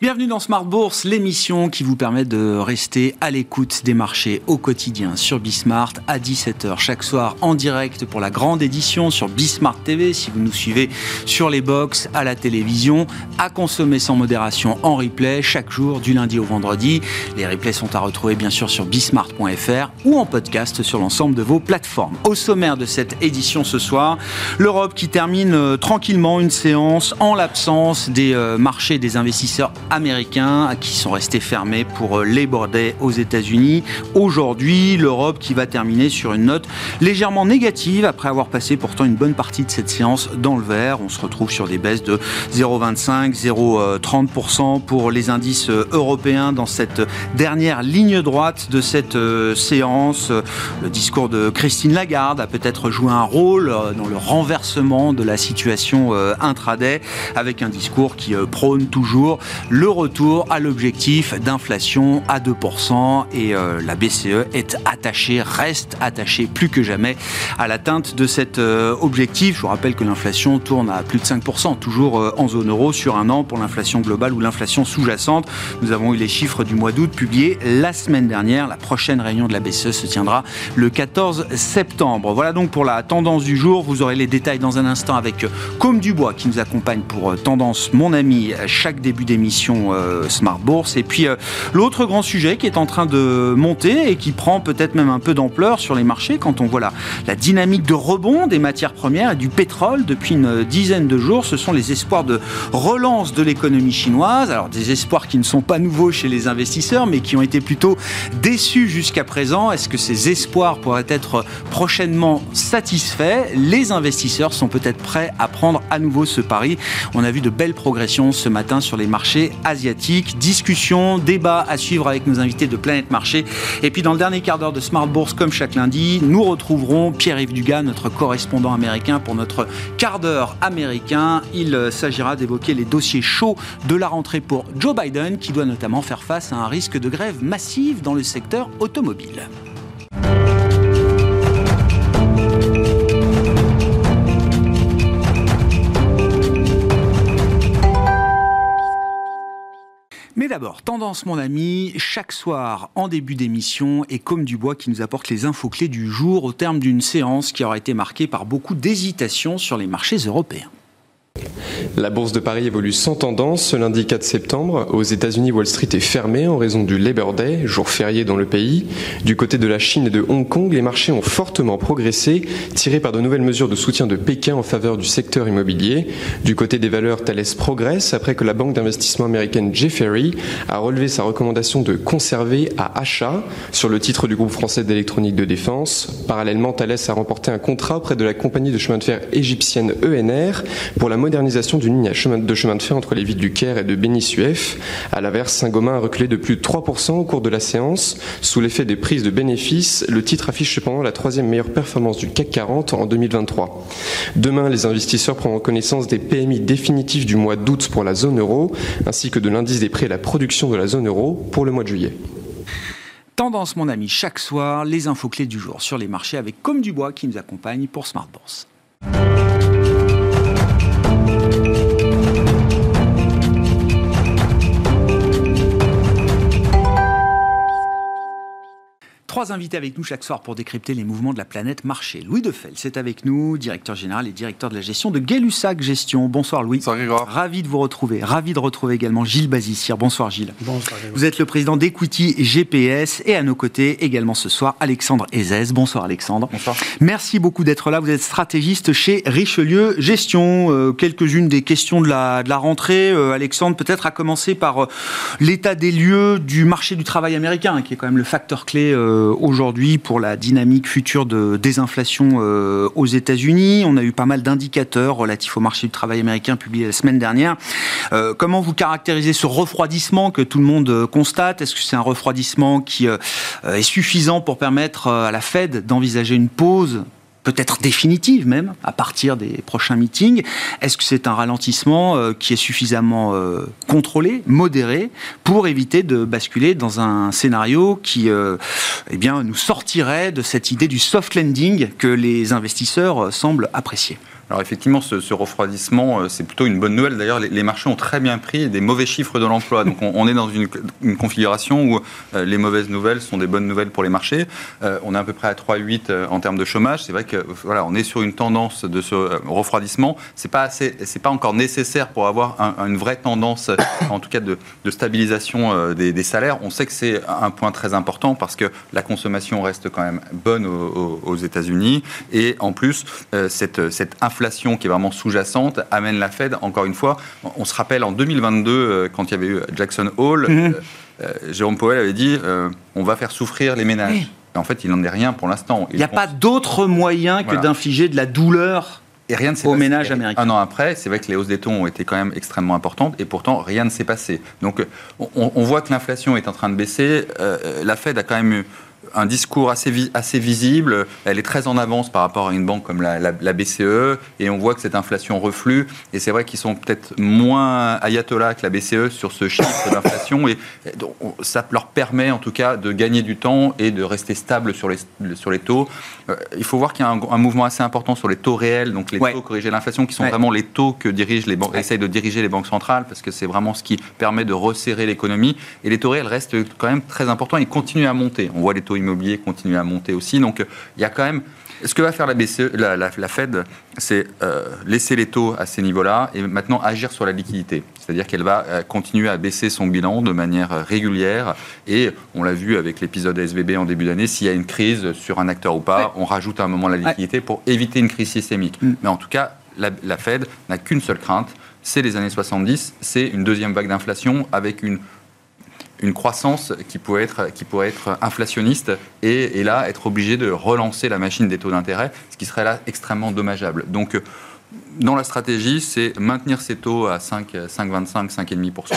Bienvenue dans Smart Bourse, l'émission qui vous permet de rester à l'écoute des marchés au quotidien sur Bismart à 17h chaque soir en direct pour la grande édition sur Bismart TV si vous nous suivez sur les box, à la télévision, à consommer sans modération en replay chaque jour du lundi au vendredi. Les replays sont à retrouver bien sûr sur bismart.fr ou en podcast sur l'ensemble de vos plateformes. Au sommaire de cette édition ce soir, l'Europe qui termine euh, tranquillement une séance en l'absence des euh, marchés des investisseurs américains qui sont restés fermés pour euh, les Day aux États-Unis. Aujourd'hui, l'Europe qui va terminer sur une note légèrement négative après avoir passé pourtant une bonne partie de cette séance dans le vert. On se retrouve sur des baisses de 0,25, 0,30% pour les indices euh, européens dans cette dernière ligne droite de cette euh, séance. Le discours de Christine Lagarde a peut-être joué un rôle dans le renversement de la situation intraday avec un discours qui prône toujours le retour à l'objectif d'inflation à 2% et euh, la BCE est attachée, reste attachée plus que jamais à l'atteinte de cet euh, objectif. Je vous rappelle que l'inflation tourne à plus de 5%, toujours euh, en zone euro sur un an pour l'inflation globale ou l'inflation sous-jacente. Nous avons eu les chiffres du mois d'août publiés la semaine dernière. La prochaine réunion de la BCE se tiendra le 14 septembre. Voilà donc pour la tendance du jour. Vous aurez les détails dans un instant avec Comme Dubois qui nous accompagne pour Tendance, mon ami, chaque début d'émission euh, Smart Bourse. Et puis euh, l'autre grand sujet qui est en train de monter et qui prend peut-être même un peu d'ampleur sur les marchés quand on voit la, la dynamique de rebond des matières premières et du pétrole depuis une dizaine de jours, ce sont les espoirs de relance de l'économie chinoise. Alors des espoirs qui ne sont pas nouveaux chez les investisseurs mais qui ont été plutôt déçus jusqu'à présent. Est-ce que ces espoirs pourraient être prochainement satisfaits? Les investisseurs sont peut-être prêts à prendre à nouveau ce pari. On a vu de belles progressions ce matin sur les marchés asiatique. Discussion, débat à suivre avec nos invités de Planète Marché. Et puis dans le dernier quart d'heure de Smart Bourse, comme chaque lundi, nous retrouverons Pierre-Yves Dugas, notre correspondant américain, pour notre quart d'heure américain. Il euh, s'agira d'évoquer les dossiers chauds de la rentrée pour Joe Biden, qui doit notamment faire face à un risque de grève massive dans le secteur automobile. D'abord, tendance mon ami, chaque soir en début d'émission et comme Dubois qui nous apporte les infos clés du jour au terme d'une séance qui aura été marquée par beaucoup d'hésitations sur les marchés européens. La bourse de Paris évolue sans tendance ce lundi 4 septembre. Aux États-Unis, Wall Street est fermée en raison du Labor Day, jour férié dans le pays. Du côté de la Chine et de Hong Kong, les marchés ont fortement progressé, tirés par de nouvelles mesures de soutien de Pékin en faveur du secteur immobilier. Du côté des valeurs, Thales progresse après que la banque d'investissement américaine Jefferies a relevé sa recommandation de conserver à achat sur le titre du groupe français d'électronique de défense. Parallèlement, Thales a remporté un contrat auprès de la compagnie de chemin de fer égyptienne ENR pour la modernisation d'une ligne de chemin de fer entre les villes du Caire et de Béni-Suef. À l'inverse, Saint-Gobain a reculé de plus de 3% au cours de la séance. Sous l'effet des prises de bénéfices, le titre affiche cependant la troisième meilleure performance du CAC 40 en 2023. Demain, les investisseurs prendront connaissance des PMI définitifs du mois d'août pour la zone euro, ainsi que de l'indice des prix à la production de la zone euro pour le mois de juillet. Tendance, mon ami, chaque soir, les infos clés du jour sur les marchés avec Comme Dubois qui nous accompagne pour Smart Bourse. Trois invités avec nous chaque soir pour décrypter les mouvements de la planète marché. Louis Defel, c'est avec nous, directeur général et directeur de la gestion de Gay-Lussac Gestion. Bonsoir Louis. Bonsoir Ravi de vous retrouver. Ravi de retrouver également Gilles Bazissière. Bonsoir Gilles. Bonsoir. Vous êtes le président d'Equity GPS et à nos côtés également ce soir Alexandre Ezès. Bonsoir Alexandre. Bonsoir. Merci beaucoup d'être là. Vous êtes stratégiste chez Richelieu Gestion. Euh, quelques-unes des questions de la, de la rentrée. Euh, Alexandre, peut-être à commencer par euh, l'état des lieux du marché du travail américain, qui est quand même le facteur clé euh, aujourd'hui pour la dynamique future de désinflation euh, aux États-Unis. On a eu pas mal d'indicateurs relatifs au marché du travail américain publiés la semaine dernière. Euh, comment vous caractérisez ce refroidissement que tout le monde constate? Est-ce que c'est un refroidissement qui est suffisant pour permettre à la Fed d'envisager une pause peut-être définitive même, à partir des prochains meetings. Est-ce que c'est un ralentissement euh, qui est suffisamment euh, contrôlé, modéré, pour éviter de basculer dans un scénario qui euh, eh bien, nous sortirait de cette idée du soft landing que les investisseurs semblent apprécier? Alors effectivement, ce, refroidissement, c'est plutôt une bonne nouvelle. D'ailleurs, les, marchés ont très bien pris des mauvais chiffres de l'emploi. Donc on, est dans une, configuration où les mauvaises nouvelles sont des bonnes nouvelles pour les marchés. on est à peu près à 3,8 en termes de chômage. C'est vrai que voilà, on est sur une tendance de ce refroidissement. C'est pas assez, c'est pas encore nécessaire pour avoir une vraie tendance, en tout cas de, stabilisation des, salaires. On sait que c'est un point très important parce que la consommation reste quand même bonne aux, États-Unis. Et en plus, euh, cette, cette, qui est vraiment sous-jacente amène la Fed, encore une fois, on se rappelle en 2022, euh, quand il y avait eu Jackson Hole, mhm. euh, Jérôme Powell avait dit on va faire souffrir les ménages. en fait, il n'en est rien pour l'instant. Il n'y a pas d'autre moyen que d'infliger de la douleur et rien ne s'est ménage américain. Un an après, c'est vrai que les hausses des taux ont été quand même extrêmement importantes et pourtant rien ne s'est passé. Donc on, on, voit que l'inflation est en train de baisser. la Fed a quand même eu un discours assez, assez visible. Elle est très en avance par rapport à une banque comme la, BCE. Et on voit que cette inflation reflue. Et c'est vrai qu'ils sont peut-être moins ayatollah que la BCE sur ce chiffre d'inflation. Et ça leur permet en tout cas de gagner du temps et de rester stable sur les, sur les taux. Euh, il faut voir qu'il y a un, mouvement assez important sur les taux réels, donc les taux corrigés l'inflation, qui sont vraiment les taux que dirigent les banques, essayent de diriger les banques centrales, parce que c'est vraiment ce qui permet de resserrer l'économie. Et les taux réels restent quand même très importants. Ils continuent à monter. On voit les taux immobilier continue à monter aussi. Donc il y a quand même ce que va faire la, BCE, la, Fed, c'est euh, laisser les taux à ces niveaux-là et maintenant agir sur la liquidité. C'est-à-dire qu'elle va euh, continuer à baisser son bilan de manière régulière. Et on l'a vu avec l'épisode SVB en début d'année, s'il y a une crise sur un acteur ou pas, on rajoute à un moment la liquidité pour éviter une crise systémique. Mm. Mais en tout cas, la, la Fed n'a qu'une seule crainte, c'est les années 70, c'est une deuxième vague d'inflation avec une une croissance qui pourrait être, qui inflationniste et, là être obligé de relancer la machine des taux d'intérêt, ce qui serait là extrêmement dommageable. Dans la stratégie, c'est maintenir ses taux à 5, 5,25, 5,5%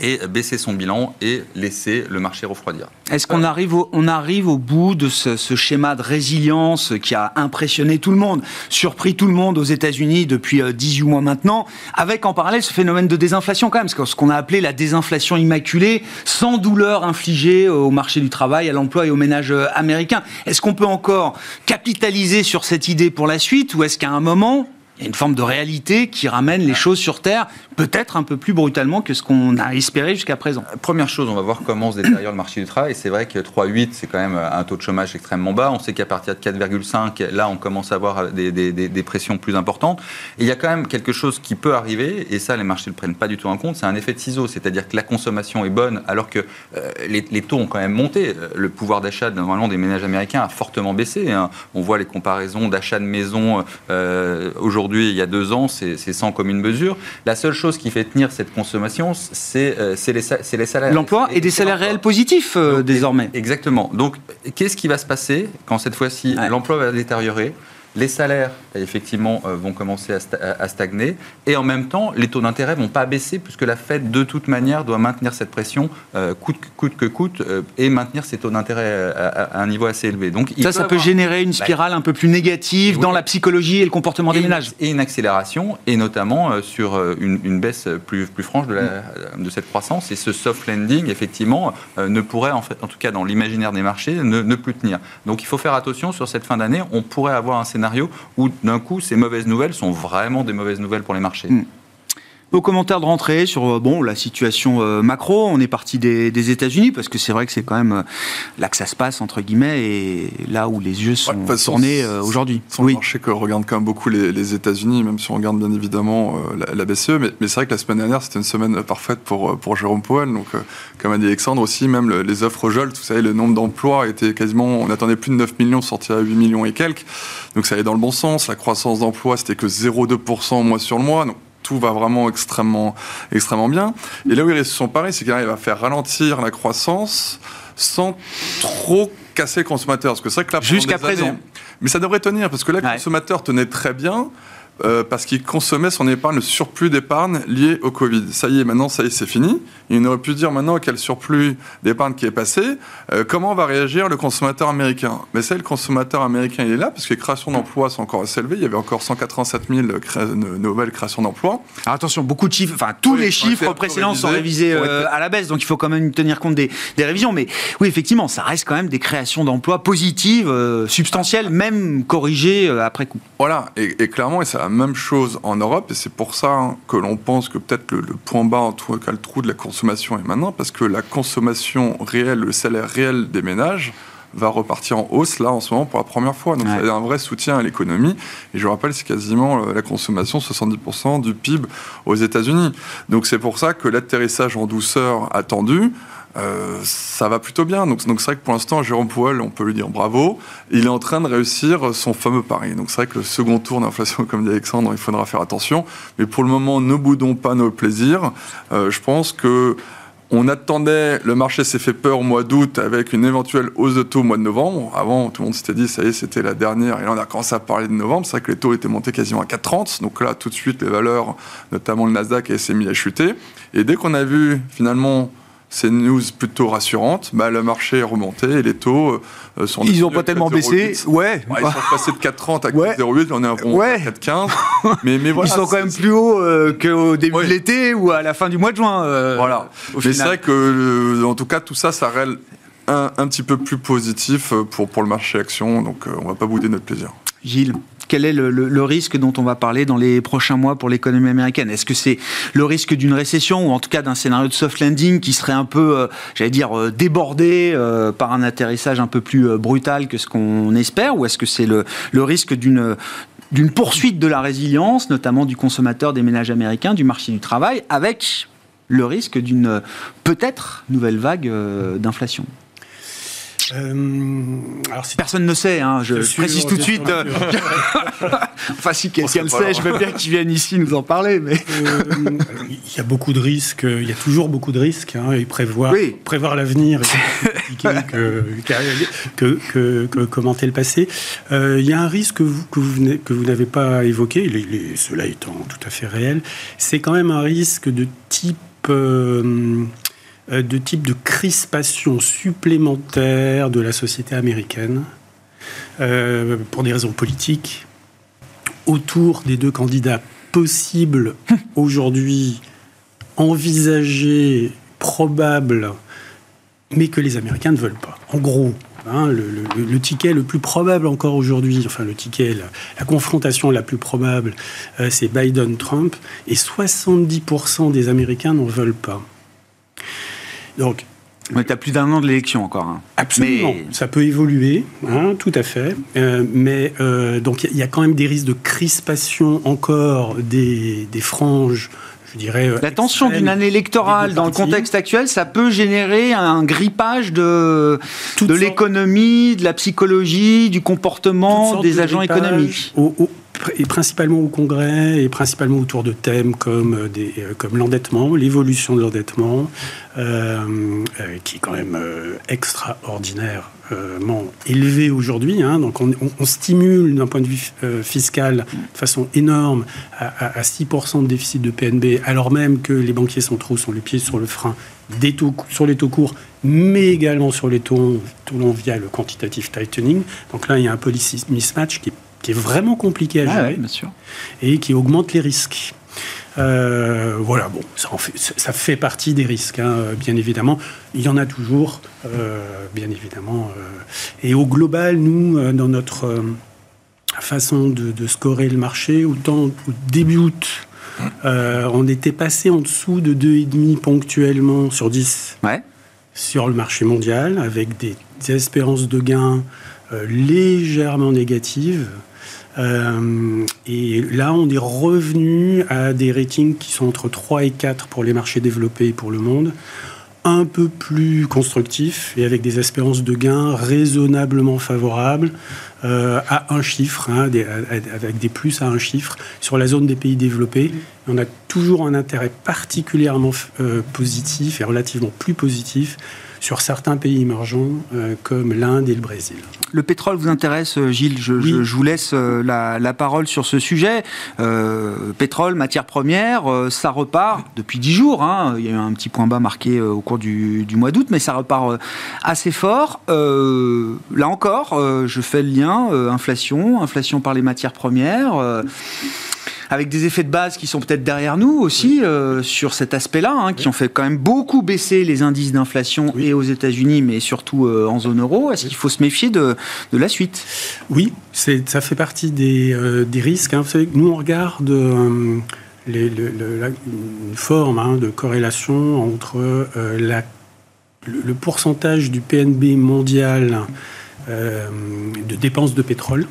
et baisser son bilan et laisser le marché refroidir. Est-ce qu'on arrive, au, on arrive au bout de ce, schéma de résilience qui a impressionné tout le monde, surpris tout le monde aux États-Unis depuis 18 euh, mois maintenant, avec en parallèle ce phénomène de désinflation quand même, ce qu'on a appelé la désinflation immaculée, sans douleur infligée au marché du travail, à l'emploi et aux ménages euh, américains. Est-ce qu'on peut encore capitaliser sur cette idée pour la suite ou est-ce qu'à un moment, il y a une forme de réalité qui ramène les choses sur Terre, peut-être un peu plus brutalement que ce qu'on a espéré jusqu'à présent. Euh, première chose, on va voir comment se détériore le marché du travail. C'est vrai que 3,8, c'est quand même un taux de chômage extrêmement bas. On sait qu'à partir de 4,5, là, on commence à avoir des, des, pressions plus importantes. Et il y a quand même quelque chose qui peut arriver, et ça, les marchés ne le prennent pas du tout en compte, c'est un effet de ciseau. C'est-à-dire que la consommation est bonne, alors que euh, les, taux ont quand même monté. Le pouvoir d'achat, normalement, des ménages américains a fortement baissé. Hein. On voit les comparaisons d'achat de maisons euh, aujourd'hui il y a deux ans, c'est sans commune mesure. La seule chose qui fait tenir cette consommation, c'est euh, les, les, salaires. L'emploi et, des salaires réels positifs euh, désormais. Exactement. Donc, qu'est-ce qui va se passer quand cette fois-ci l'emploi va détériorer les salaires, effectivement, euh, vont commencer à, stagner. Et en même temps, les taux d'intérêt vont pas baisser, puisque la Fed, de toute manière, doit maintenir cette pression, euh, coûte, coûte, que coûte, euh, et maintenir ses taux d'intérêt à, un niveau assez élevé. Donc, ça, ça peut générer une bah, spirale un peu plus négative dans la psychologie et le comportement des ménages. Et une accélération, et notamment sur une, baisse plus, plus franche de, la, de, cette croissance. Et ce soft landing, effectivement, ne pourrait, en, fait, en tout cas dans l'imaginaire des marchés, ne, ne plus tenir. Donc, il faut faire attention sur cette fin d'année. On pourrait avoir un scénario où d'un coup ces mauvaises nouvelles sont vraiment des mauvaises nouvelles pour les marchés. Hmm. Vos commentaires de rentrée sur euh, bon la situation euh, macro, on est parti des, États-Unis parce que c'est vrai que c'est quand même euh, là que ça se passe entre guillemets et là où les yeux sont tournés aujourd'hui. Oui. marché que regarde quand même beaucoup les, États-Unis, même si on regarde bien évidemment la, BCE, mais, c'est vrai que la semaine dernière c'était une semaine parfaite pour pour Jérôme Powell. Donc comme a dit Alexandre aussi, même les offres Jolt, vous savez le nombre d'emplois était quasiment, on attendait plus de 9 millions sortis à 8 millions et quelques. Donc ça allait dans le bon sens. La croissance d'emploi c'était que 0,2% mois sur le mois. Donc tout va vraiment extrêmement, extrêmement bien. Et là où ils se sont parés, c'est qu'il va faire ralentir la croissance sans trop casser le consommateur. Parce que c'est vrai que là, jusqu'à présent. mais ça devrait tenir parce que là, le consommateur tenait très bien. Euh, parce qu'il consommait son épargne, le surplus d'épargne lié au Covid. Ça y est, maintenant, ça y est, c'est fini. Il aurait pu dire maintenant quel surplus d'épargne qui est passé, euh, comment va réagir le consommateur américain? Mais c'est le consommateur américain, il est là, parce que les créations d'emplois sont encore assez élevées. Il y avait encore 187 000 nouvelles créations d'emplois. attention, beaucoup de chiffres, enfin tous les chiffres précédents sont révisés euh, à la baisse, donc il faut quand même tenir compte des, révisions. Mais oui, effectivement, ça reste quand même des créations d'emplois positives, substantielles, même corrigées après coup. Voilà, et, et clairement, et ça même chose en Europe et c'est pour ça hein, que l'on pense que peut-être le, point bas, en tout cas le trou de la consommation est maintenant, parce que la consommation réelle, le salaire réel des ménages va repartir en hausse là en ce moment pour la première fois. Donc ouais. un vrai soutien à l'économie. Et je rappelle, c'est quasiment euh, la consommation 70% du PIB aux États-Unis. Donc c'est pour ça que l'atterrissage en douceur attendu, euh, ça va plutôt bien. Donc, c'est vrai que pour l'instant, Jérôme Powell, on peut lui dire bravo. Il est en train de réussir son fameux pari. Donc c'est vrai que le second tour d'inflation, comme dit Alexandre, il faudra faire attention. Mais pour le moment, ne boudons pas nos plaisirs. Euh, je pense que on attendait, le marché s'est fait peur au mois d'août avec une éventuelle hausse de taux au mois de novembre. Avant, tout le monde s'était dit, ça y est, c'était la dernière. Et là, on a commencé à parler de novembre. C'est vrai que les taux étaient montés quasiment à 4,30. Donc là, tout de suite, les valeurs, notamment le Nasdaq, s'est mis à chuter. Et dès qu'on a vu, finalement, ces news plutôt rassurantes, bah, le marché est remonté et les taux euh, sont... Ils n'ont pas tellement baissé, ouais. ouais. Ils sont passés de 4,30 à 4,08, on est à ouais. 4,15. mais, mais voilà, ils sont quand même plus hauts euh, qu'au début ouais. de l'été ou à la fin du mois de juin. Euh, voilà. Mais c'est vrai que, euh, en tout cas, tout ça, ça règle un, un, petit peu plus positif pour, pour le marché action, donc on ne va pas bouder notre plaisir. Gilles quel est le, risque dont on va parler dans les prochains mois pour l'économie américaine? Est-ce que c'est le risque d'une récession ou en tout cas d'un scénario de soft landing qui serait un peu, euh, j'allais dire, euh, débordé euh, par un atterrissage un peu plus brutal que ce qu'on espère? Ou est-ce que c'est le, risque d'une d'une poursuite de la résilience, notamment du consommateur des ménages américains, du marché du travail, avec le risque d'une peut-être nouvelle vague d'inflation? Euh, alors Personne ne sait, hein, je, je précise tout de suite. Enfin, si quelqu'un le sait, je veux bien qu'il vienne ici nous en parler. Mais euh, il y a beaucoup de risques, il y a toujours beaucoup de risques, hein, et prévoir, oui. prévoir l'avenir que, que, que, que, commenter le passé. Euh, il y a un risque que vous, que vous, que vous n'avez pas évoqué, il est, il est, cela étant tout à fait réel, c'est quand même un risque de type euh, de type de crispation supplémentaire de la société américaine euh, pour des raisons politiques autour des deux candidats possibles aujourd'hui, envisagés, probables, mais que les Américains ne veulent pas. En gros, Hein, le, le, le, ticket le plus probable encore aujourd'hui, enfin le ticket, la, la, confrontation la plus probable, euh, c'est Biden-Trump, et 70% des Américains n'en veulent pas. Donc, mais tu as plus d'un an de l'élection encore. Hein. Absolument. Mais... Ça peut évoluer, hein, tout à fait. Euh, mais euh, donc il y, a quand même des risques de crispation encore des, des franges. Je dirais, euh, la tension d'une année électorale dans le contexte actuel, ça peut générer un grippage de, de l'économie, de la psychologie, du comportement des de agents économiques. Au, au, et principalement au Congrès et principalement autour de thèmes comme, des, comme l'endettement, l'évolution de l'endettement, euh, euh, qui est quand même euh, extraordinairement élevé aujourd'hui. Hein. Donc on, on, on stimule d'un point de vue euh, fiscal de façon énorme à, à, à 6% de déficit de PNB, alors même que les banquiers centraux sont les pieds sur le frein des taux, sur les taux courts, mais également sur les taux, taux longs via le quantitative tightening. Donc là, il y a un policy mismatch qui est qui est vraiment compliqué à gérer ah ouais, bien sûr. et qui augmente les risques. Euh, voilà, bon, ça, fait, ça, fait, partie des risques, hein, bien évidemment. Il y en a toujours, euh, bien évidemment. Euh, et au global, nous, dans notre façon de, de, scorer le marché, autant au début août, on était passé en dessous de 2,5 ponctuellement sur 10 ouais. sur le marché mondial, avec des, des espérances de gains légèrement négatives. Euh, et là, on est revenu à des ratings qui sont entre 3 et 4 pour les marchés développés et pour le monde, un peu plus constructifs et avec des espérances de gains raisonnablement favorables euh, à un chiffre, hein, avec des plus à un chiffre. Sur la zone des pays développés, on a toujours un intérêt particulièrement euh, positif et relativement plus positif sur certains pays émergents euh, comme l'Inde et le Brésil. Le pétrole vous intéresse, euh, Gilles je, oui. je, je, vous laisse euh, la, la, parole sur ce sujet. Euh, pétrole, matière première, ça repart depuis dix jours. Hein. Il y a eu un petit point bas marqué au cours du, du mois d'août, mais ça repart assez fort. là encore, je fais le lien inflation, inflation par les matières premières avec des effets de base qui sont peut-être derrière nous aussi euh, sur cet aspect-là, hein, qui ont fait quand même beaucoup baisser les indices d'inflation et aux États-Unis, mais surtout euh, en zone euro. Est-ce qu'il faut se méfier de, de la suite? Oui, ça fait partie des, euh, des risques. Hein. Vous savez, nous, on regarde les, la, une forme hein, de corrélation entre la, le, pourcentage du PNB mondial de dépenses de pétrole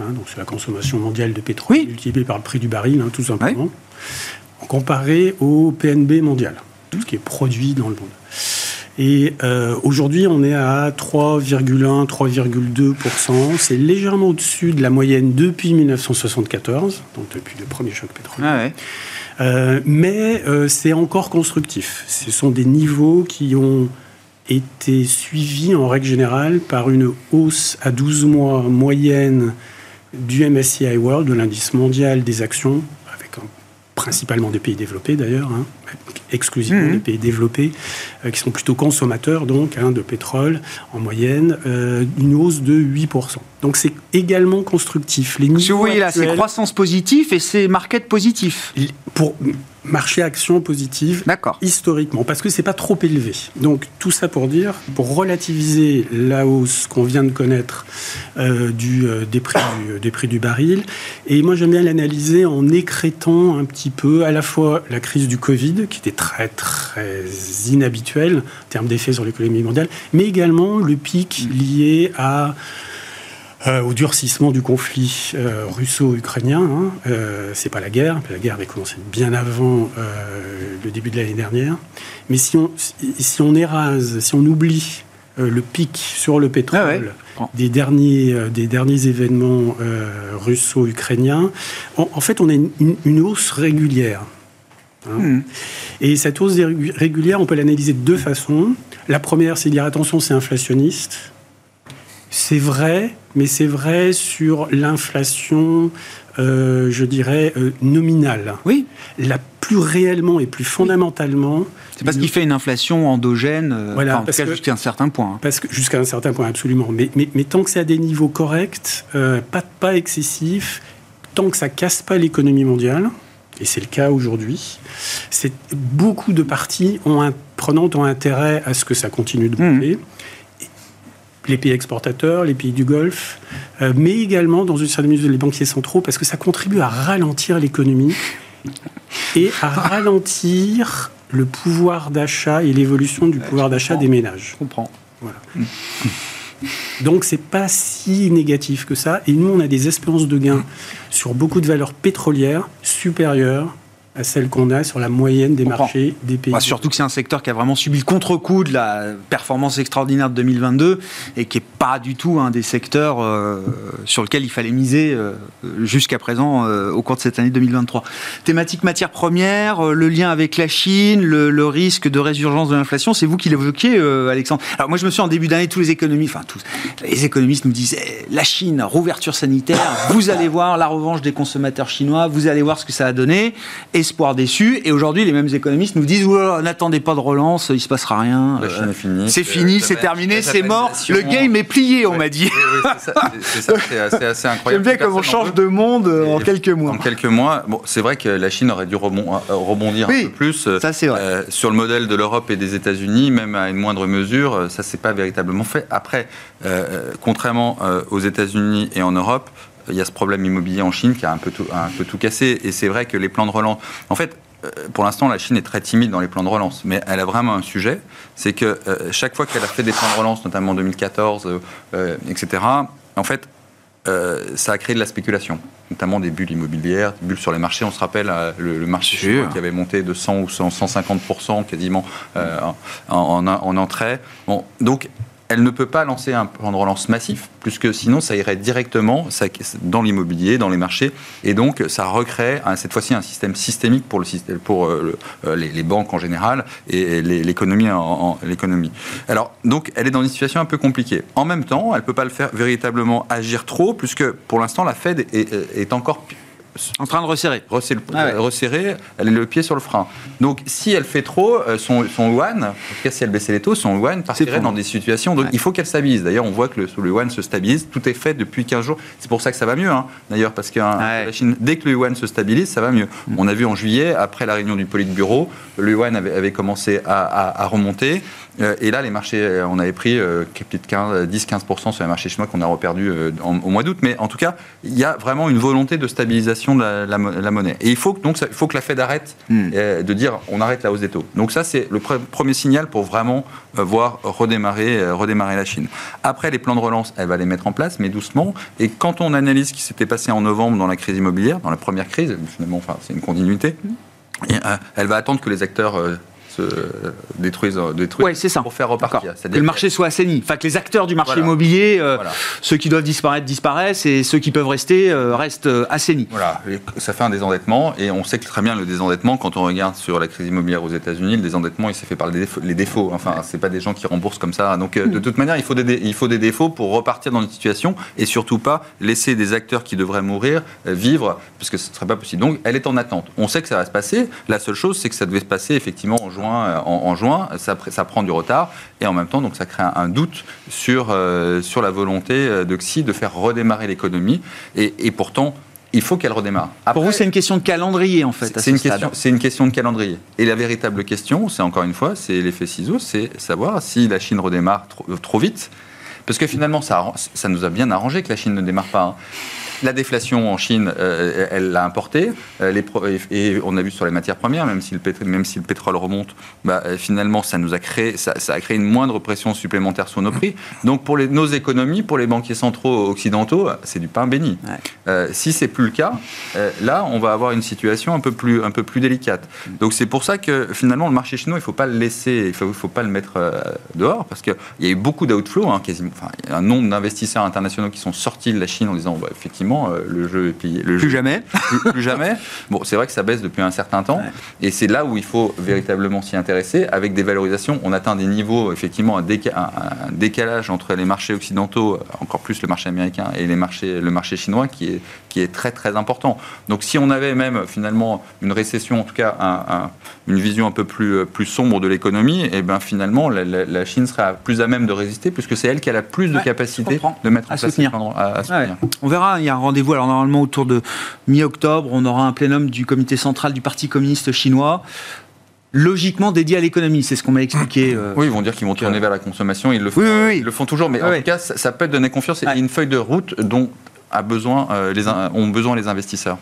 Hein, donc c'est la consommation mondiale de pétrole multipliée par le prix du baril, hein, tout simplement, comparé au PNB mondial, tout ce qui est produit dans le monde. Et euh, aujourd'hui, on est à 3,1, 3,2%. C'est légèrement au-dessus de la moyenne depuis 1974, donc depuis le premier choc pétrolier. Ah euh, mais euh, c'est encore constructif. Ce sont des niveaux qui ont été suivis en règle générale par une hausse à 12 mois moyenne du MSCI World, de l'indice mondial des actions, avec principalement des pays développés d'ailleurs, hein, exclusivement mmh. des pays développés, euh, qui sont plutôt consommateurs donc hein, de pétrole en moyenne, euh, une hausse de 8%. Donc c'est également constructif. Les vous voyez là, c'est croissance positive et c'est market positif. Pour marché action positive historiquement, parce que c'est pas trop élevé. Donc tout ça pour dire, pour relativiser la hausse qu'on vient de connaître euh, du, euh, des, prix du, des prix du baril. Et moi j'aime bien l'analyser en écrétant un petit peu à la fois la crise du Covid, qui était très très inhabituelle en termes d'effet sur l'économie mondiale, mais également le pic lié à euh, au durcissement du conflit euh, russo-ukrainien. Hein. Euh, c'est pas la guerre, la guerre avait commencé bien avant le début de l'année dernière. Mais si on, si on érase, si on oublie le pic sur le pétrole ah des, derniers, des derniers événements russo-ukrainiens, en, fait, on a une, hausse régulière. Hein. Hmm. Et cette hausse régulière, on peut l'analyser de deux façons. La première, c'est de dire attention, c'est inflationniste. C'est vrai, mais c'est vrai sur l'inflation, euh, je dirais, euh, nominale. Oui. La plus réellement et plus fondamentalement. C'est parce qu'il fait une inflation endogène, euh, voilà, jusqu'à un certain point. Hein. Parce que jusqu'à un certain point, absolument. Mais, mais, mais tant que c'est à des niveaux corrects, pas, pas excessifs, tant que ça casse pas l'économie mondiale, et c'est le cas aujourd'hui, c'est beaucoup de parties ont prenantes ont intérêt à ce que ça continue de monter. Mmh les pays exportateurs, les pays du Golfe, euh, mais également, dans une certaine mesure, les banquiers centraux, parce que ça contribue à ralentir l'économie et à ralentir le pouvoir d'achat et l'évolution du pouvoir d'achat des ménages. Je comprends. Voilà. Donc c'est pas si négatif que ça. Et nous, on a des espérances de gains sur beaucoup de valeurs pétrolières supérieures à celle qu'on a sur la moyenne des marchés des pays. Bah, surtout que c'est un secteur qui a vraiment subi le contre-coup de la performance extraordinaire de 2022 et qui n'est pas du tout un des secteurs euh, sur lequel il fallait miser euh, jusqu'à présent euh, au cours de cette année 2023. Thématique matières premières, le lien avec la Chine, le, risque de résurgence de l'inflation, c'est vous qui l'évoquiez, Alexandre. Alors moi je me suis en début d'année, tous les économistes, enfin tous les économistes nous disaient la Chine, rouverture sanitaire, vous allez voir la revanche des consommateurs chinois, vous allez voir ce que ça a donné. Et espoir déçu. Et aujourd'hui, les mêmes économistes nous disent n'attendez pas de relance, il se passera rien. C'est fini, c'est terminé, c'est mort. Le game est plié, on m'a dit. c'est c'est assez, incroyable. J'aime bien comme on change de monde euh, en quelques mois. En quelques mois, bon, c'est vrai que la Chine aurait dû euh, rebondir un peu plus. Euh, ça, c'est vrai. sur le modèle de l'Europe et des États-Unis, même à une moindre mesure, ça s'est pas véritablement fait. Après, contrairement aux États-Unis et en Europe, il y a ce problème immobilier en Chine qui a un peu tout, un peu tout cassé. Et c'est vrai que les plans de relance. En fait, euh, pour l'instant, la Chine est très timide dans les plans de relance, mais elle a vraiment un sujet, c'est que euh, chaque fois qu'elle a fait des plans de relance, notamment en 2014, euh, etc., en fait, ça a créé de la spéculation, notamment des bulles immobilières, des bulles sur les marchés. On se rappelle le, marché qui avait monté de 100 ou 150% quasiment en, en, en, entrée. Bon, donc elle ne peut pas lancer un plan de relance massif, puisque sinon ça irait directement dans l'immobilier, dans les marchés, et donc ça recrée cette fois-ci un système systémique pour, le, pour euh, euh, les, banques en général et l'économie. Alors donc elle est dans une situation un peu compliquée. En même temps, elle ne peut pas le faire véritablement agir trop, puisque pour l'instant la Fed est encore en train de resserrer. Resserrer, Ah ouais. resserrer, elle est le pied sur le frein. Donc, si elle fait trop, euh, son, son yuan, en tout cas si elle baissait les taux, son yuan partirait dans des situations. Donc, Ouais. il faut qu'elle stabilise. D'ailleurs, on voit que le, le yuan se stabilise. Tout est fait depuis 15 jours. C'est pour ça que ça va mieux, hein, d'ailleurs, parce que Ouais. la Chine, dès que le yuan se stabilise, ça va mieux. On a vu en juillet, après la réunion du Politburo, le yuan avait, avait commencé à, à- à remonter. Euh, et là, les marchés, euh, on avait pris euh, peut-être 15, 10-15% sur les marchés chinois qu'on a reperdu euh, en- au mois d'août. Mais en tout cas, il y a vraiment une volonté de stabilisation de la, la mo- la monnaie. Et il faut, que- donc, ça- il faut que la Fed arrête Hmm. euh, de dire on arrête la hausse des taux. Donc ça, c'est le pre- premier signal pour vraiment euh, voir redémarrer, euh, redémarrer la Chine. Après, les plans de relance, elle va les mettre en place, mais doucement. Et quand on analyse ce qui s'était passé en novembre dans la crise immobilière, dans la première crise, finalement, enfin, c'est une continuité, et, euh, elle va attendre que les acteurs se détruisent, euh, détruisent Ouais, ça. pour faire repartir. Que le marché soit assaini. Enfin, que les acteurs du marché Voilà. immobilier, euh, Voilà. ceux qui doivent disparaître, disparaissent, et ceux qui peuvent rester, euh, restent assainis. Voilà, et ça fait un désendettement et on sait que très bien le désendettement, quand on regarde sur la crise immobilière aux États-Unis, le désendettement il s'est fait par les défauts. Les défauts. Enfin, c'est pas des gens qui remboursent comme ça. Donc, de toute manière, il faut, des, il faut des défauts pour repartir dans une situation et surtout pas laisser des acteurs qui devraient mourir vivre, parce que ce ne serait pas possible. Donc, elle est en attente. On sait que ça va se passer. La seule chose, c'est que ça devait se passer effectivement en juin. Euh, En, en juin, ça, pr- ça prend du retard et en même temps, donc ça crée un, un doute sur, euh, sur la volonté euh, de Xi de faire redémarrer l'économie. Et, et pourtant, il faut qu'elle redémarre. Pour vous, c'est une question de calendrier, en fait. à c'est ce une, question, c'est une question de calendrier. Et la véritable question, c'est encore une fois, c'est l'effet ciseau, c'est savoir si la Chine redémarre trop, trop vite. Parce que finalement, ça, ça nous a bien arrangé que la Chine ne démarre pas. hein. La déflation en Chine, euh, elle l'a importée. Euh, les et, on a vu sur les matières premières, même si le, pétr- même si le pétrole remonte, bah, euh, finalement, ça nous a créé, ça, ça a créé une moindre pression supplémentaire sur nos prix. Donc, pour les, nos économies, pour les banquiers centraux occidentaux, c'est du pain béni. Ouais. Si c'est plus le cas, là, on va avoir une situation un peu plus, un peu plus délicate. Donc, c'est pour ça que finalement, le marché chinois, il ne faut pas le laisser, il faut, faut pas le mettre dehors, parce qu'il y a eu beaucoup d'outflows, hein, quasiment. Enfin, un nombre d'investisseurs internationaux qui sont sortis de la Chine en disant, bah, effectivement, euh, le jeu est plié. Le Plus jeu- jamais. plus, plus jamais. Bon, c'est vrai que ça baisse depuis un certain temps, Ouais. et c'est là où il faut véritablement s'y intéresser. Avec des valorisations, on atteint des niveaux, effectivement, un, déca- un- décalage entre les marchés occidentaux, encore plus le marché américain, et les marchés, le marché chinois, qui est, qui est très très important. Donc, si on avait même finalement une récession, en tout cas un- un- une vision un peu plus, euh, plus sombre de l'économie, et ben finalement, la, la- la Chine sera plus à même de résister, puisque c'est elle qui a la plus de Ouais, capacité de mettre en À place soutenir. à- à Ouais. On verra, il y a un rendez-vous. Alors, normalement, autour de mi-octobre, on aura un plénum du comité central du Parti communiste chinois, logiquement dédié à l'économie. C'est ce qu'on m'a expliqué. euh, Oui, ils vont dire qu'ils vont tourner vers la consommation, ils le font, Oui, oui, oui. Ils le font toujours, mais en oui. tout cas, ça, ça peut donner confiance et Ouais. une feuille de route dont a besoin, euh, les, ont besoin les investisseurs.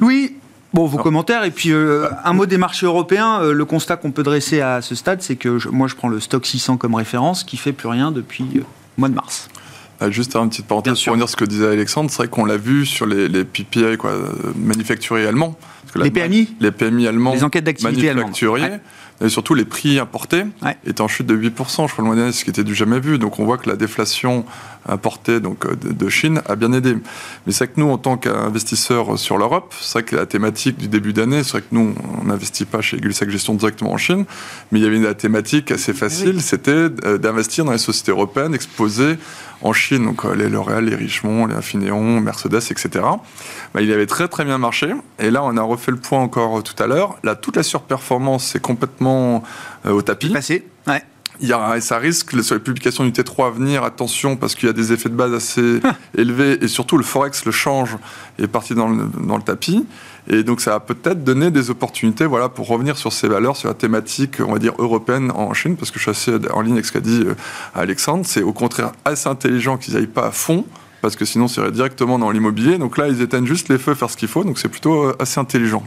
Louis, bon, vos commentaires. Et puis, euh, un mot des marchés européens. Euh, le constat qu'on peut dresser à ce stade, c'est que je- moi, je prends le stock 600 comme référence, qui fait plus rien depuis euh, le mois de mars. Ah, Juste une petite Bien parenthèse sûr. pour dire ce que disait Alexandre. C'est vrai qu'on l'a vu sur les, les PPI quoi, manufacturiers allemands. Parce que Les PMI Les PMI allemands. Les enquêtes d'activité allemandes. manufacturiers. Ouais. Et surtout, les prix importés Ouais. étaient en chute de 8%, je crois, le mois dernier, ce qui était du jamais vu. Donc, on voit que la déflation importée donc, euh, de, Chine a bien aidé. Mais c'est que nous, en tant qu'investisseurs sur l'Europe, c'est vrai que la thématique du début d'année, c'est vrai que nous, on n'investit pas chez Gulsac Gestion directement en Chine, mais il y avait une thématique assez facile, c'était euh, d'investir dans les sociétés européennes exposées en Chine, donc euh, les L'Oréal, les Richemont, les Infineon, Mercedes, etc. Bah, il avait très très bien marché. Et là, on a refait le point encore tout à l'heure. Là, toute la surperformance est complètement euh, au tapis. Passé. Ouais. Il y a, et ça risque, sur les publications du T3 à venir, attention, parce qu'il y a des effets de base assez élevés, et surtout le Forex, le change, est parti dans le, dans le tapis. Et donc ça va peut-être donner des opportunités voilà, pour revenir sur ces valeurs, sur la thématique, on va dire, européenne en Chine, parce que je suis assez en ligne avec ce qu'a dit euh, Alexandre. C'est au contraire assez intelligent qu'ils n'aillent pas à fond, parce que sinon, irait directement dans l'immobilier. Donc là, ils éteignent juste les feux, faire ce qu'il faut, donc c'est plutôt euh, assez intelligent.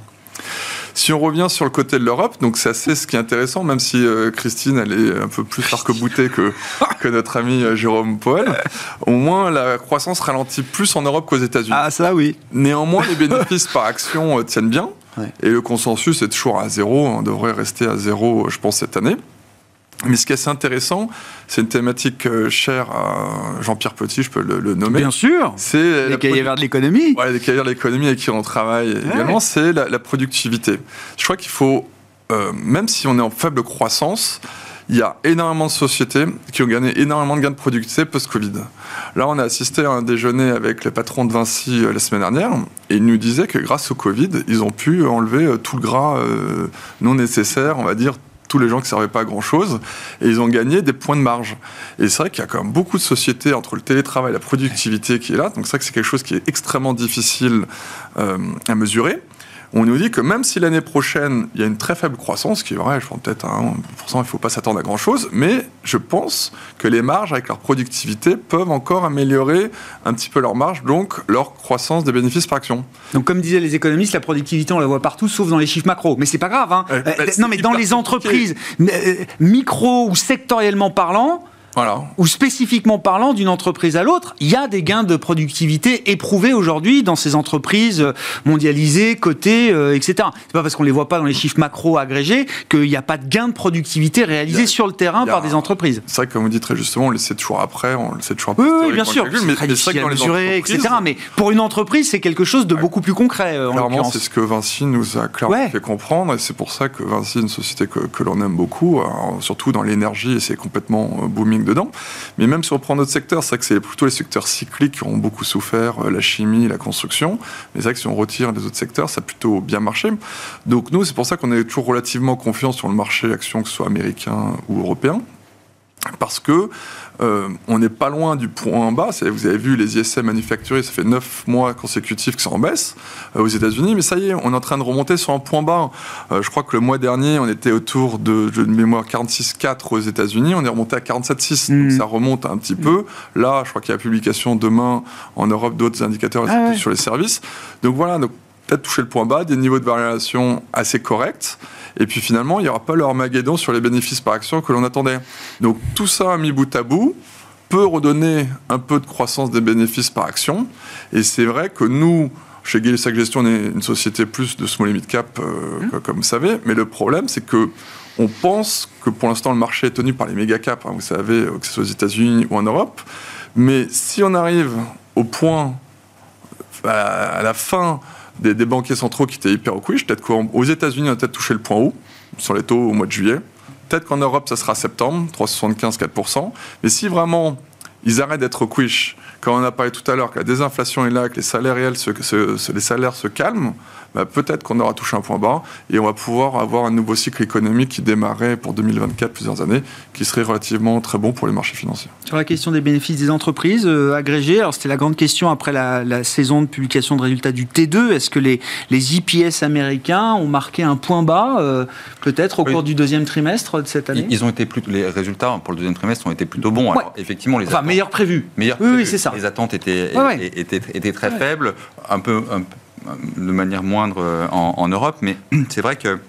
Si on revient sur le côté de l'Europe, donc c'est assez ce qui est intéressant, même si euh, Christine, elle est un peu plus arc-boutée que, que notre ami euh, Jérôme Powell, au moins la croissance ralentit plus en Europe qu'aux États-Unis. Ah, ça, oui. Néanmoins, les bénéfices par action euh, tiennent bien, Ouais. et le consensus est toujours à zéro, on devrait rester à zéro, je pense, cette année. Mais ce qui est assez intéressant, c'est une thématique euh, chère à Jean-Pierre Petit, je peux le, le nommer. Bien sûr. C'est Les cahiers verts de l'économie. Ouais, les cahiers de l'économie avec qui on travaille également, c'est la, la productivité. Je crois qu'il faut, euh, même si on est en faible croissance, il y a énormément de sociétés qui ont gagné énormément de gains de productivité post-Covid. Là, on a assisté à un déjeuner avec les patrons de Vinci euh, la semaine dernière et ils nous disaient que grâce au Covid, ils ont pu enlever tout le gras non nécessaire, on va dire tous les gens qui ne servaient pas à grand chose, et ils ont gagné des points de marge. Et c'est vrai qu'il y a quand même beaucoup de sociétés entre le télétravail et la productivité qui est là, donc c'est vrai que c'est quelque chose qui est extrêmement difficile à mesurer on nous dit que même si l'année prochaine, il y a une très faible croissance, qui est vrai, je pense peut-être à 1%, il ne faut pas s'attendre à grand-chose, mais je pense que les marges, avec leur productivité, peuvent encore améliorer un petit peu leur marge, donc leur croissance des bénéfices par action. Donc comme disaient les économistes, la productivité, on la voit partout, sauf dans les chiffres macro. Mais c'est pas grave. Hein. Euh, non, mais dans les entreprises, euh, micro ou sectoriellement parlant, voilà. ou spécifiquement parlant d'une entreprise à l'autre, il y a des gains de productivité éprouvés aujourd'hui dans ces entreprises mondialisées, cotées, euh, etc. C'est pas parce qu'on les voit pas dans les chiffres macro agrégés qu'il n'y a pas de gains de productivité réalisés sur le terrain par des entreprises. C'est vrai que comme vous dites très justement, on le sait toujours après, on le sait toujours après. Oui, bien sûr, mais, difficile à mesurer, etc. Mais pour une entreprise, c'est quelque chose de beaucoup plus concret. Euh, clairement, c'est ce que Vinci nous a clairement fait comprendre, et c'est pour ça que Vinci est une société que, que l'on aime beaucoup, euh, surtout dans l'énergie, et c'est complètement booming dedans. Mais même si on prend notre secteur, c'est vrai que c'est plutôt les secteurs cycliques qui ont beaucoup souffert, euh, la chimie, la construction. Mais c'est vrai que si on retire les autres secteurs, ça a plutôt bien marché. Donc nous, c'est pour ça qu'on est toujours relativement confiant sur le marché action, que ce soit américain ou européen parce que euh, on n'est pas loin du point bas. Vous avez vu les ISM manufacturés, ça fait 9 mois consécutifs que ça en baisse euh, aux États-Unis, mais ça y est, on est en train de remonter sur un point bas. Euh, je crois que le mois dernier, on était autour de, de mémoire 46,4 aux États-Unis, on est remonté à 47,6. Donc mm. ça remonte un petit peu. Là, je crois qu'il y a la publication demain en Europe d'autres indicateurs ah sur les services. Donc voilà, donc peut-être toucher le point bas, des niveaux de variation assez corrects. Et puis finalement, il n'y aura pas le Armageddon sur les bénéfices par action que l'on attendait. Donc tout ça mis bout à bout peut redonner un peu de croissance des bénéfices par action. Et c'est vrai que nous, chez Gay Gestion, on est une société plus de small et mid cap, euh, mmh. comme vous savez. Mais le problème, c'est que on pense que pour l'instant, le marché est tenu par les méga caps, hein, vous savez, euh, que ce soit aux États-Unis ou en Europe. Mais si on arrive au point, à la fin des, banquiers centraux qui étaient hyper au peut-être qu'aux États-Unis, on a peut-être touché le point haut sur les taux au mois de juillet. Peut-être qu'en Europe, ça sera septembre, 3,75, 4%. Mais si vraiment ils arrêtent d'être quiche, quand on a parlé tout à l'heure que la désinflation est là, que les salaires réels, les salaires se calment, bah, peut-être qu'on aura touché un point bas et on va pouvoir avoir un nouveau cycle économique qui démarrait pour 2024, plusieurs années, qui serait relativement très bon pour les marchés financiers. Sur la question des bénéfices des entreprises euh, agrégées, alors c'était la grande question après la, saison de publication de résultats du T2, est-ce que les, les IPS américains ont marqué un point bas, euh, peut-être au cours du deuxième trimestre de cette année? Ils ont été plus, les résultats pour le deuxième trimestre ont été plutôt bons. Alors, effectivement, les enfin, meilleurs prévus. Meilleurs oui, c'est ça. Les attentes étaient, étaient, étaient, très faibles, un peu, un peu de manière moindre euh, en, Europe, mais c'est vrai que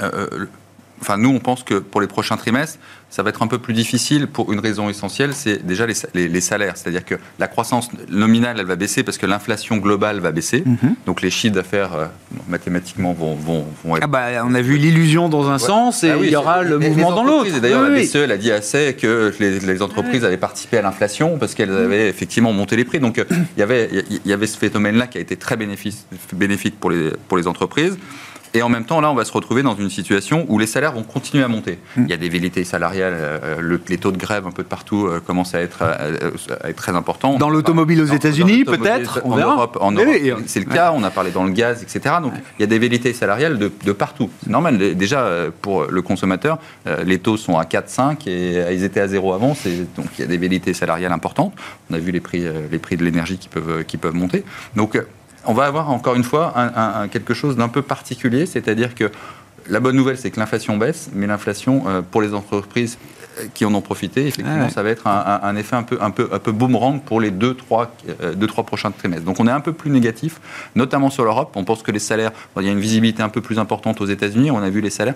euh, euh, enfin, nous, on pense que pour les prochains trimestres, ça va être un peu plus difficile pour une raison essentielle, c'est déjà les, salaires. C'est-à-dire que la croissance nominale, elle va baisser parce que l'inflation globale va baisser. Mhm. Donc les chiffres d'affaires, mathématiquement, vont, vont, être... Ah bah, on a vu l'illusion dans un sens et ah il y aura le mouvement dans l'autre. D'ailleurs, la BCE, elle a dit assez que les, entreprises avaient participé à l'inflation parce qu'elles avaient effectivement monté les prix. Donc il y avait, il y avait ce phénomène-là qui a été très bénéfique pour les, pour les entreprises. Et en même temps, là, on va se retrouver dans une situation où les salaires vont continuer à monter. Hmm. Il y a des vérités salariales, euh, le, les taux de grève un peu de partout euh, commencent à être, être, très importants. Dans l'automobile aux États-Unis, peut-être En Europe, en Europe c'est le cas. On a parlé dans le gaz, etc. Donc, il y a des vérités salariales de, de partout. C'est normal. Déjà, euh, pour le consommateur, les taux sont à 4, 5 et ils étaient à 0 avant. Donc, il y a des vérités salariales importantes. On a vu les prix, les prix de l'énergie qui peuvent, qui peuvent monter. Donc, on va avoir encore une fois quelque chose d'un peu particulier, c'est-à-dire que la bonne nouvelle, c'est que l'inflation baisse, mais l'inflation, euh, pour les entreprises qui en ont profité, effectivement, ça va être un, effet un peu, un, peu, un peu boomerang pour les deux trois, euh, deux, trois prochains trimestres. Donc on est un peu plus négatif, notamment sur l'Europe. On pense que les salaires, il y a une visibilité un peu plus importante aux États-Unis, on a vu les salaires.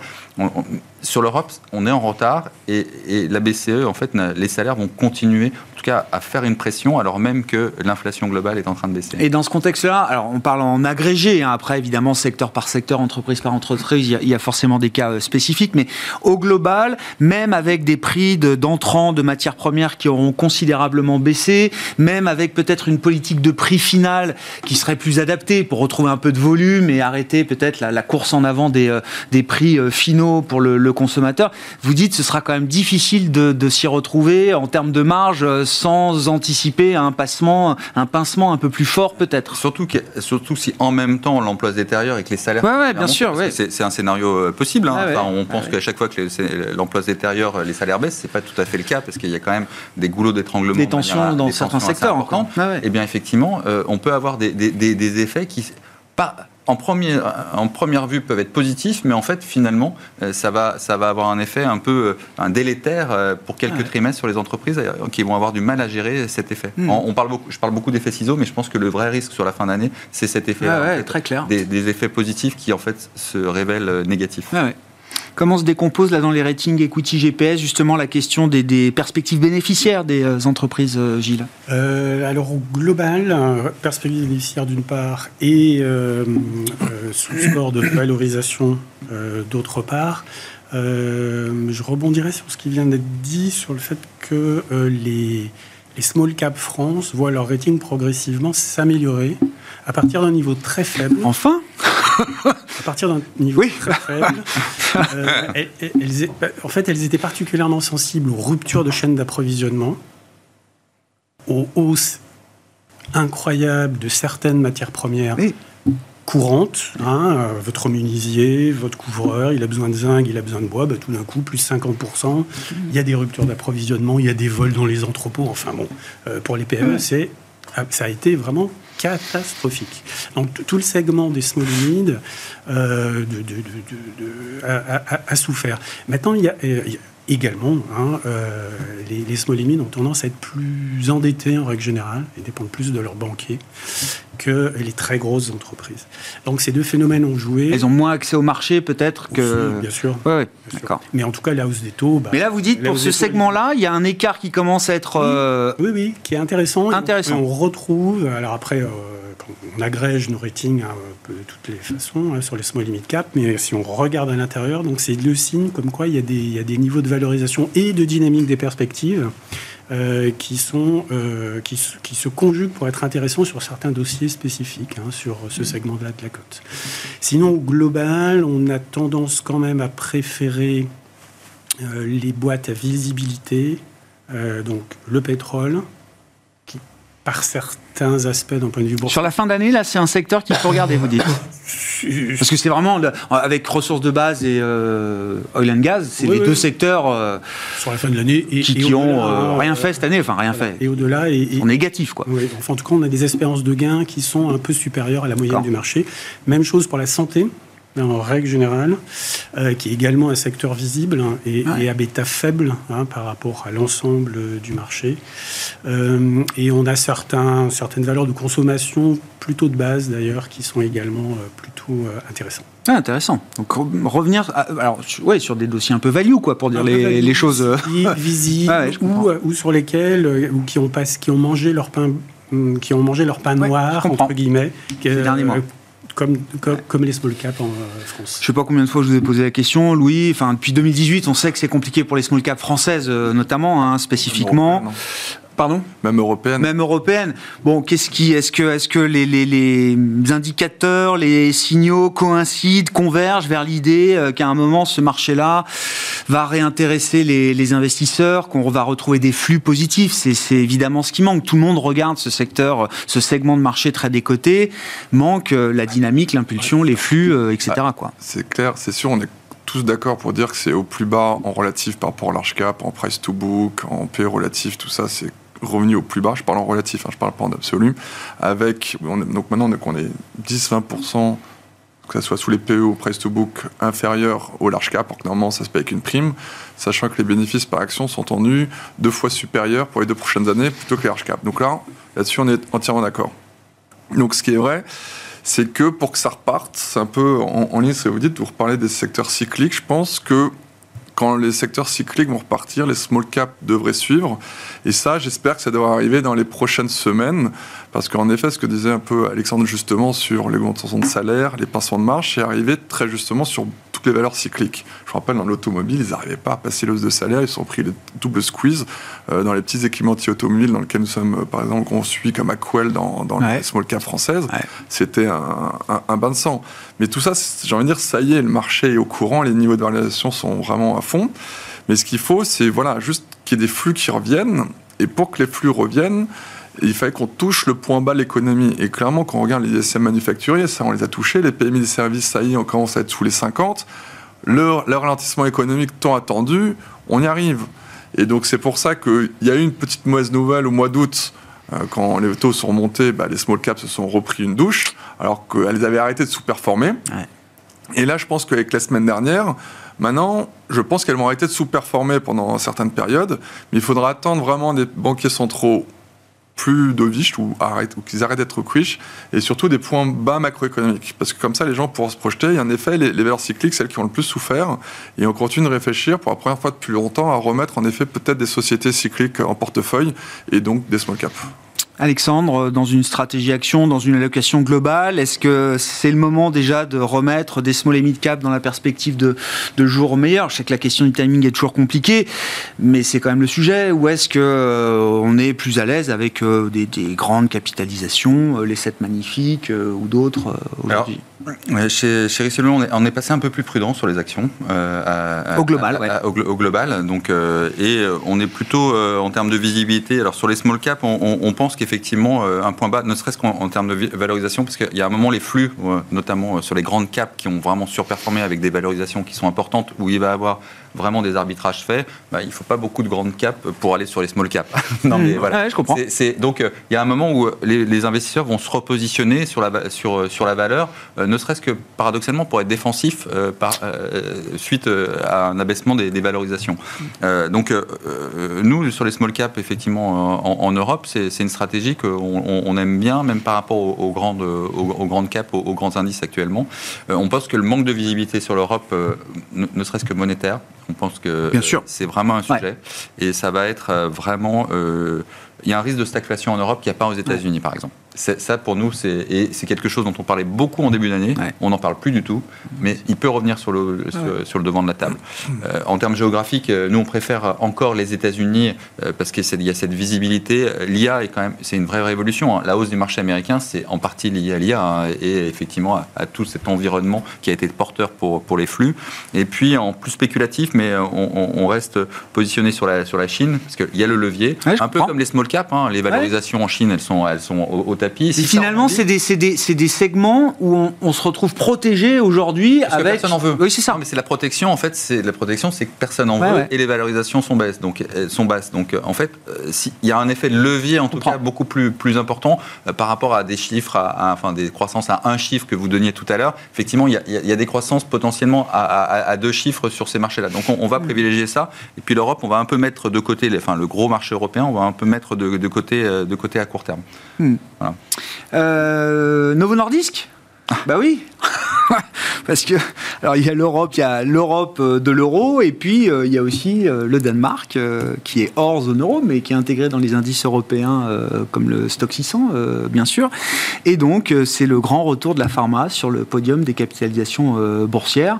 sur l'Europe, on est en retard et, la BCE, en fait, les salaires vont continuer, cas à faire une pression alors même que l'inflation globale est en train de baisser. Et dans ce contexte-là, alors on parle en agrégé, hein, après évidemment secteur par secteur, entreprise par entreprise, il y a, forcément des cas euh, spécifiques, mais au global, même avec des prix de- d'entrants de, matières premières qui auront considérablement baissé, même avec peut-être une politique de prix final qui serait plus adaptée pour retrouver un peu de volume et arrêter peut-être la, course en avant des, euh, des prix euh, finaux pour le, consommateur, vous dites ce sera quand même difficile de, s'y retrouver en termes de marge sans anticiper un passement, un pincement un peu plus fort peut-être. Surtout, que- surtout si en même temps l'emploi se détériore et que les salaires. Ouais, ouais, bien sûr, ouais. C'est un scénario euh, possible. hein. Ah ouais. Enfin, on pense Ah qu'à chaque fois que l'emploi se détériore, les salaires baissent. C'est pas tout à fait le cas parce qu'il y a quand même des goulots d'étranglement. Des tensions dans des certains secteurs encore. Ah ouais. Eh bien, effectivement, euh, on peut avoir des, des- des- des effets qui, pas, en, premier, en première vue, peuvent être positifs, mais en fait, finalement, euh, ça va, ça va avoir un effet un peu euh, un délétère euh, pour quelques Ouais. trimestres sur les entreprises qui vont avoir du mal à gérer cet effet. Hmm. On, on parle beaucoup, je parle beaucoup d'effets ciseaux, mais je pense que le vrai risque sur la fin d'année, c'est cet effet. Ah ouais, très clair. Des, des effets positifs qui, en fait, se révèlent négatifs. Ouais, ouais. Comment se décompose là dans les ratings equity GPS justement la question des, des perspectives bénéficiaires des euh, entreprises, euh, Gilles? Euh, alors au global, euh, perspective bénéficiaire d'une part et euh, euh, sous-score de valorisation d'autre part, je rebondirai sur ce qui vient d'être dit sur le fait que les, les small cap France voient leur rating progressivement s'améliorer à partir d'un niveau très faible. Enfin À partir d'un niveau Oui. très faible, euh, elles- elles- elles é- en fait, elles étaient particulièrement sensibles aux ruptures de chaînes d'approvisionnement, aux hausses incroyables de certaines matières premières Oui. courantes. hein, euh, votre menuisier, votre couvreur, il a besoin de zinc, il a besoin de bois, bah, tout d'un coup, plus 50%. Il y a des ruptures d'approvisionnement, il y a des vols dans les entrepôts. Enfin bon, euh, pour les PME, c'est ah, ça a été vraiment catastrophique. Donc tout le segment des mid euh, a, souffert. Maintenant, il y a, euh, il y a également hein, euh, les, les mid ont tendance à être plus endettés en règle générale et dépendent plus de leurs banquiers que les très grosses entreprises. Donc ces deux phénomènes ont joué. Elles ont moins accès au marché peut-être que... Aussi, bien sûr. Ouais, ouais, bien sûr. d'accord. Mais en tout cas, la hausse des taux. bah, Mais là vous dites pour ce segment-là, il y a un écart qui commence à être... euh, Oui, oui, qui est intéressant. Et on- Intéressant. et on, retrouve, alors après, euh, on agrège nos ratings hein, de toutes les façons hein, sur les small limit cap, mais si on regarde à l'intérieur, c'est le signe comme quoi il y, a des, niveaux de valorisation et de dynamique des perspectives euh, euh, qui, se- conjuguent pour être intéressants sur certains dossiers spécifiques, hein, sur ce segment-là de la cote. Sinon, au global, on a tendance quand même à préférer euh, les boîtes à visibilité, donc le pétrole, qui par certains aspects d'un point de vue boursier. Sur la fin d'année, là, c'est un secteur qu'il faut regarder, vous dites. Parce que c'est vraiment, le- avec ressources de base et euh, oil and gas, c'est Oui, les oui. deux secteurs euh, sur la fin de l'année et, qui, et qui ont euh, rien fait cette année, enfin rien voilà. fait, Et au-delà, et, et- sont négatifs, quoi. oui, enfin, en tout cas, on a des espérances de gains qui sont un peu supérieures à la moyenne du marché. Même chose pour la santé, en règle générale, euh, qui est également un secteur visible hein, et, Ouais. et à bêta faible hein, par rapport à l'ensemble euh, du marché. Euh, et on a certains, certaines valeurs de consommation plutôt de base d'ailleurs qui sont également euh, plutôt intéressantes. Ah, intéressant. Donc re- revenir, à- alors sur- ouais, sur des dossiers un peu value, quoi, pour dire les, les choses. Visibles, Ouais, ou, ou sur lesquels ou qui ont pas, qui ont mangé leur pain qui ont mangé leur pain Ouais, noir entre guillemets comme, comme, comme les small caps en euh, France. Je sais pas combien de fois je vous ai posé la question, Louis. Enfin, depuis 2018, on sait que c'est compliqué pour les small caps françaises, euh, notamment, hein, spécifiquement. Pardon Même européenne. Même européenne. Bon, qu'est-ce qui, est-ce que, est-ce que les, les, les indicateurs, les signaux coïncident, convergent vers l'idée euh, qu'à un moment ce marché-là va réintéresser les, les investisseurs, qu'on va retrouver des flux positifs? C'est, c'est évidemment ce qui manque. Tout le monde regarde ce secteur, ce segment de marché très décoté. Manque euh, la dynamique, l'impulsion, les flux, euh, etc. Quoi. C'est clair, c'est sûr, on est tous d'accord pour dire que c'est au plus bas en relatif par rapport au large cap, en price to book, en P relatif, tout ça, c'est revenu au plus bas. Je parle en relatif, hein, je parle pas en absolu. Avec, on est- donc maintenant, qu'on est 10-20%, que ce soit sous les PE ou price to book, inférieur au large cap, alors que normalement, ça se paye avec une prime, sachant que les bénéfices par action sont tendus deux fois supérieurs pour les deux prochaines années plutôt que les large cap. Donc là, là-dessus, on est entièrement d'accord. Donc ce qui est vrai, c'est que pour que ça reparte, c'est un peu en, en ligne, ce que vous dites, vous reparlez des secteurs cycliques, je pense que quand les secteurs cycliques vont repartir, les small caps devraient suivre. Et ça, j'espère que ça devrait arriver dans les prochaines semaines. Parce qu'en effet, ce que disait un peu Alexandre justement sur l'augmentation de salaire, les passements de marge, c'est arrivé très justement sur toutes les valeurs cycliques. Je rappelle, dans l'automobile, ils n'arrivaient pas à passer l'os de salaire, ils se sont pris le double squeeze euh, dans les petits équipementiers automobiles dans lesquels nous sommes, euh, par exemple, qu'on suit comme Aquel dans, dans les small cap françaises. C'était un, un, bain de sang. Mais tout ça, j'ai envie de dire, ça y est, le marché est au courant, les niveaux de valorisation sont vraiment à fond. Mais ce qu'il faut, c'est voilà, juste qu'il y ait des flux qui reviennent. Et pour que les flux reviennent, il fallait qu'on touche le point bas de l'économie. Et clairement, quand on regarde les ISM manufacturiers, ça, on les a touchés. Les PMI des services, ça y est, on commence à être sous les 50. Le, ralentissement économique tant attendu, on y arrive. Et donc, c'est pour ça qu'il y a eu une petite mauvaise nouvelle au mois d'août. Euh, quand les taux sont montés, bah, les small caps se sont repris une douche, alors qu'elles avaient arrêté de sous-performer. Et là, je pense qu'avec la semaine dernière, maintenant, je pense qu'elles vont arrêter de sous-performer pendant certaines périodes, mais il faudra attendre vraiment des banquiers centraux plus dovish ou, arrêtent, ou qu'ils arrêtent d'être quiche et surtout des points bas macroéconomiques. Parce que comme ça, les gens pourront se projeter. Et en effet, les, les valeurs cycliques, celles qui ont le plus souffert, et on continue de réfléchir pour la première fois depuis longtemps à remettre en effet peut-être des sociétés cycliques en portefeuille et donc des small caps. Alexandre, dans une stratégie action, dans une allocation globale, est-ce que c'est le moment déjà de remettre des small et mid cap dans la perspective de, de jours meilleurs Je sais que la question du timing est toujours compliquée, mais c'est quand même le sujet. Ou est-ce que euh, on est plus à l'aise avec euh, des, grandes capitalisations, euh, les 7 magnifiques ou d'autres aujourd'hui? chez, chez Richelieu, on est, on est, passé un peu plus prudent sur les actions. au global, au, global. Donc, et on est plutôt en termes de visibilité. Alors sur les small cap, on, on pense qu'effectivement effectivement euh, un point bas, ne serait-ce qu'en termes de valorisation, parce qu'il y a un moment les flux, euh, notamment euh, sur les grandes caps qui ont vraiment surperformé avec des valorisations qui sont importantes, où il va y avoir vraiment des arbitrages faits, bah, il ne faut pas beaucoup de grandes caps pour aller sur les small caps. non, mais voilà. je comprends. donc, il y a un moment où les, investisseurs vont se repositionner sur la, sur, sur la valeur, ne serait-ce que paradoxalement pour être défensif par, suite à un abaissement des, valorisations. donc, nous, sur les small caps, effectivement, en, en Europe, c'est une stratégie qu'on on aime bien, même par rapport aux, grandes, aux, grandes caps, aux, grands indices actuellement. Euh, on pense que le manque de visibilité sur l'Europe, euh, ne, serait-ce que monétaire, on pense que c'est vraiment un sujet. Et ça va être euh, vraiment... il y a un risque de stagflation en Europe qu'il n'y a pas aux États-Unis, par exemple ça, pour nous, c'est quelque chose dont on parlait beaucoup en début d'année. On n'en parle plus du tout, mais il peut revenir sur le, sur, le devant de la table. Euh, en termes géographiques, euh, nous, on préfère encore les États-Unis euh, parce qu'il y a cette visibilité. L'IA est quand même, c'est une vraie révolution. Hein. La hausse du marché américain, c'est en partie lié à l'IA hein, et effectivement à, tout cet environnement qui a été porteur pour, pour les flux. Et puis, en plus spéculatif, mais on, reste positionné sur la, sur la Chine parce qu'il y a le levier, un peu comme les small caps. Hein. les valorisations en Chine, elles sont, elles sont au, au tapis. Finalement, c'est des, des, des, segments où on, se retrouve protégé aujourd'hui avec. Que personne en veut. Oui, c'est ça. mais c'est la protection, en fait, c'est la protection, c'est que personne n'en veut et les valorisations sont basses. Donc, elles sont basses. Donc, en fait, euh, il y a un effet de levier, en tout cas, beaucoup plus, plus important euh, par rapport à des chiffres, à, enfin, des croissances à un chiffre que vous donniez tout à l'heure. Effectivement, il y, a, des croissances potentiellement à, deux chiffres sur ces marchés-là. Donc, on, va mm. privilégier ça. Et puis, l'Europe, on va un peu mettre de côté, enfin, le gros marché européen, on va un peu mettre de, de côté, euh, de côté à court terme. Mm. Voilà. Euh, Novo Nordisk Bah oui. Parce que, alors il y a l'Europe, il y a l'Europe euh, de l'euro, et puis euh, il y a aussi le Danemark, qui est hors zone euro, mais qui est intégré dans les indices européens, comme le Stock 600, bien sûr. Et donc, c'est le grand retour de la pharma sur le podium des capitalisations boursières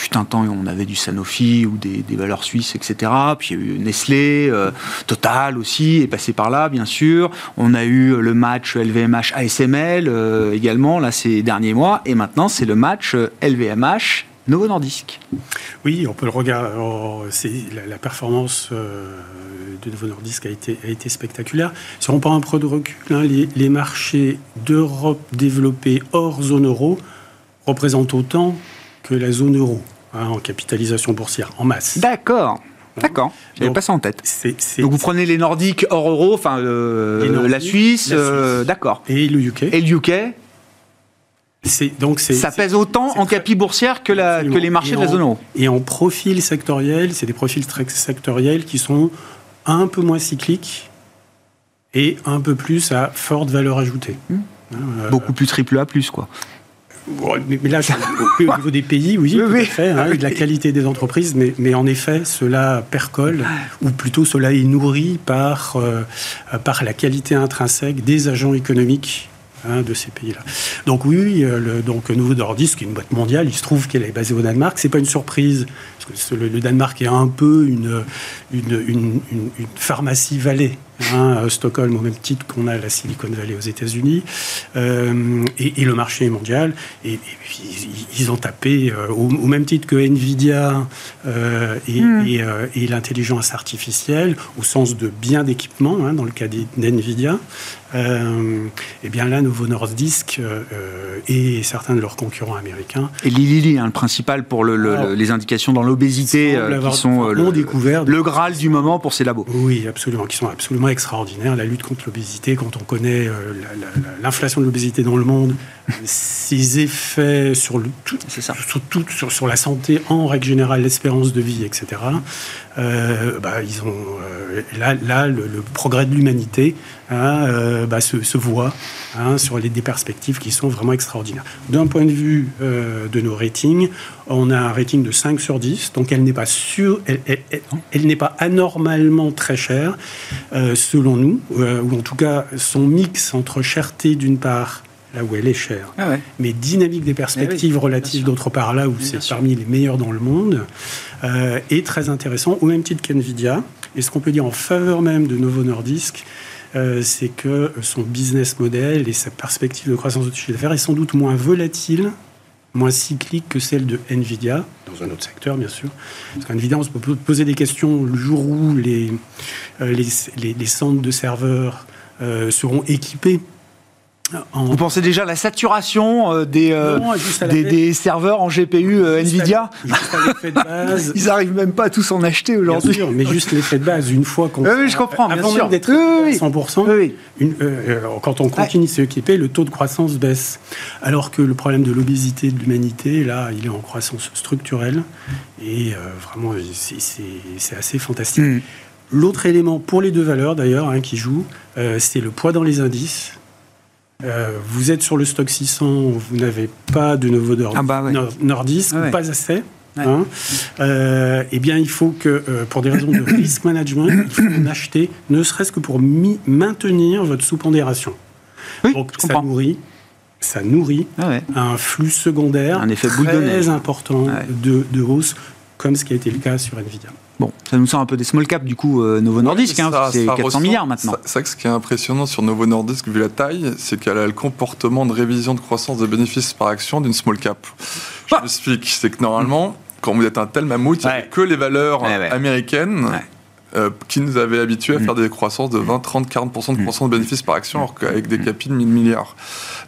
fut un temps on avait du Sanofi ou des, valeurs suisses, etc. Puis il y a eu Nestlé, euh, Total aussi est passé par là, bien sûr. On a eu le match LVMH ASML euh, également, là, ces derniers mois. Et maintenant, c'est le match LVMH Novo Nordisk. Oui, on peut le regarder. Oh, la, performance euh, de Novo Nordisk a été, a été spectaculaire. Si on prend un peu de recul, hein, les, les, marchés d'Europe développés hors zone euro représentent autant que la zone euro hein, en capitalisation boursière, en masse. D'accord. D'accord, j'avais pas ça en tête. Donc vous prenez les Nordiques hors euro, enfin euh, la Suisse, euh, d'accord. Et le UK. Et le UK donc ça pèse autant en capi boursière que, la, que les marchés de la zone euro. Et en profil sectoriel, c'est des profils très sectoriels qui sont un peu moins cycliques et un peu plus à forte valeur ajoutée. Mmh. Beaucoup plus triple A plus quoi. Mais, là, au niveau des pays, oui, tout à fait, hein, de la qualité des entreprises, mais, mais, en effet, cela percole, ou plutôt cela est nourri par, euh, par la qualité intrinsèque des agents économiques hein, de ces pays-là. Donc oui, euh, le, donc Nouveau Nordisk, qui est une boîte mondiale, il se trouve qu'elle est basée au Danemark. C'est pas une surprise, parce que le, le Danemark est un peu une, une, une, une pharmacie vallée Hein, Stockholm au même titre qu'on a la Silicon Valley aux États-Unis, euh, et, le marché mondial. Et, ils ont tapé euh, au, même titre que Nvidia euh, hmm. et, l'intelligence artificielle, au sens de bien d'équipement, hein, dans le cas d'Nvidia. Et bien là, Novo Nordisk et certains de leurs concurrents américains. Et Lilly, hein, le principal pour le, les indications dans l'obésité, qui sont le, découvert le Graal du moment pour ces labos. Oui, absolument, qui sont absolument extraordinaire, la lutte contre l'obésité, quand on connaît euh, l'inflation de l'obésité dans le monde, ses effets sur, le, tout, ça. Sur, tout, sur, sur, la santé en règle générale, l'espérance de vie, etc. Euh, bah, ils ont, euh, là, le, progrès de l'humanité hein, bah, se, voit hein, sur les, des perspectives qui sont vraiment extraordinaires. D'un point de vue de nos ratings, on a un rating de 5 sur 10, donc elle n'est pas, elle, n'est pas anormalement très chère, selon nous, ou en tout cas son mix entre cherté d'une part là où elle est chère, ah mais dynamique des perspectives ah relatives d'autre part, là où c'est parmi les meilleurs dans le monde, euh, est très intéressant, au même titre qu'NVIDIA. Et ce qu'on peut dire en faveur même de Novo Nordisk, euh, c'est que son business model et sa perspective de croissance de chiffre d'affaires est sans doute moins volatile, moins cyclique que celle de Nvidia, dans un autre secteur bien sûr. Parce qu'NVIDIA, on se peut poser des questions le jour où les, euh, les, les, centres de serveurs seront équipés vous pensez déjà à la saturation euh, des, euh, des, serveurs en GPU euh, Nvidia Ils n'arrivent même pas à tous en acheter aujourd'hui. mais juste l'effet de base, une fois qu'on. Oui, je comprends, bien avant sûr. d'être à 100%, une, quand on continue de s'équiper, le taux de croissance baisse. Alors que le problème de l'obésité de l'humanité, là, il est en croissance structurelle. Et vraiment, c'est assez fantastique. Hmm. L'autre élément pour les deux valeurs, d'ailleurs, hein, qui joue, c'est le poids dans les indices. Euh, vous êtes sur le stock 600, vous n'avez pas de nouveau ah bah Nordis, ah pas assez. Hein. Euh, eh bien, il faut que, euh, pour des raisons de risk management, il faut en acheter, ne serait-ce que pour maintenir votre sous-pondération. Donc, ça nourrit, ça nourrit ah un flux secondaire un effet très important de, de hausse, comme ce qui a été le cas sur Nvidia. Bon, ça nous sort un peu des small caps du coup euh, Novo Nordisk, hein, c'est 400 milliards maintenant. C'est vrai que ce qui est impressionnant sur Novo Nordisk vu la taille, c'est qu'elle a le comportement de révision de croissance de bénéfices par action d'une small cap. Je ah m'explique, c'est que normalement, quand vous êtes un tel mammouth, il n'y a que les valeurs américaines. Euh, qui nous avaient habitués à mm. faire des croissances de 20, 30, 40% de mm. croissance de bénéfices par action, alors qu'avec des mm. capis de 1000 milliards.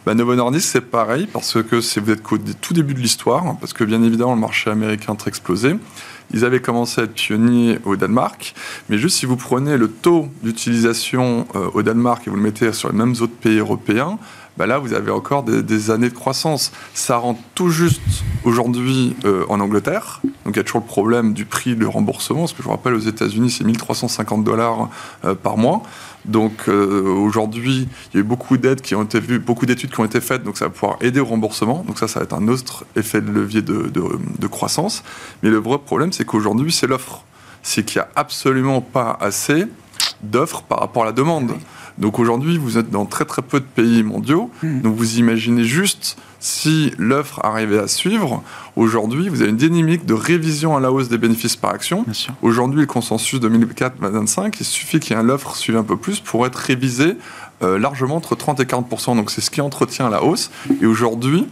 Bah, Novo Nordisk, c'est pareil, parce que vous êtes qu'au tout début de l'histoire, parce que bien évidemment, le marché américain est explosé. Ils avaient commencé à être pionniers au Danemark, mais juste si vous prenez le taux d'utilisation euh, au Danemark et vous le mettez sur les mêmes autres pays européens, bah là, vous avez encore des, années de croissance. Ça rentre tout juste aujourd'hui euh, en Angleterre. Donc il y a toujours le problème du prix de remboursement, parce que je vous rappelle, aux États-Unis, c'est 1350 dollars euh, par mois. Donc aujourd'hui, il y a eu beaucoup d'aides qui ont été vues, beaucoup d'études qui ont été faites, donc ça va pouvoir aider au remboursement. Donc ça, ça va être un autre effet de levier de, de croissance. Mais le vrai problème, c'est qu'aujourd'hui, c'est l'offre. C'est qu'il n'y a absolument pas assez d'offres par rapport à la demande. Donc aujourd'hui, vous êtes dans très très peu de pays mondiaux. Hmm. Donc vous imaginez juste si l'offre arrivait à suivre. Aujourd'hui, vous avez une dynamique de révision à la hausse des bénéfices par action. Aujourd'hui, le consensus 2004-2025, il suffit qu'il y ait l'offre suive un peu plus pour être révisé euh, largement entre 30 et 40 Donc c'est ce qui entretient la hausse. Et aujourd'hui,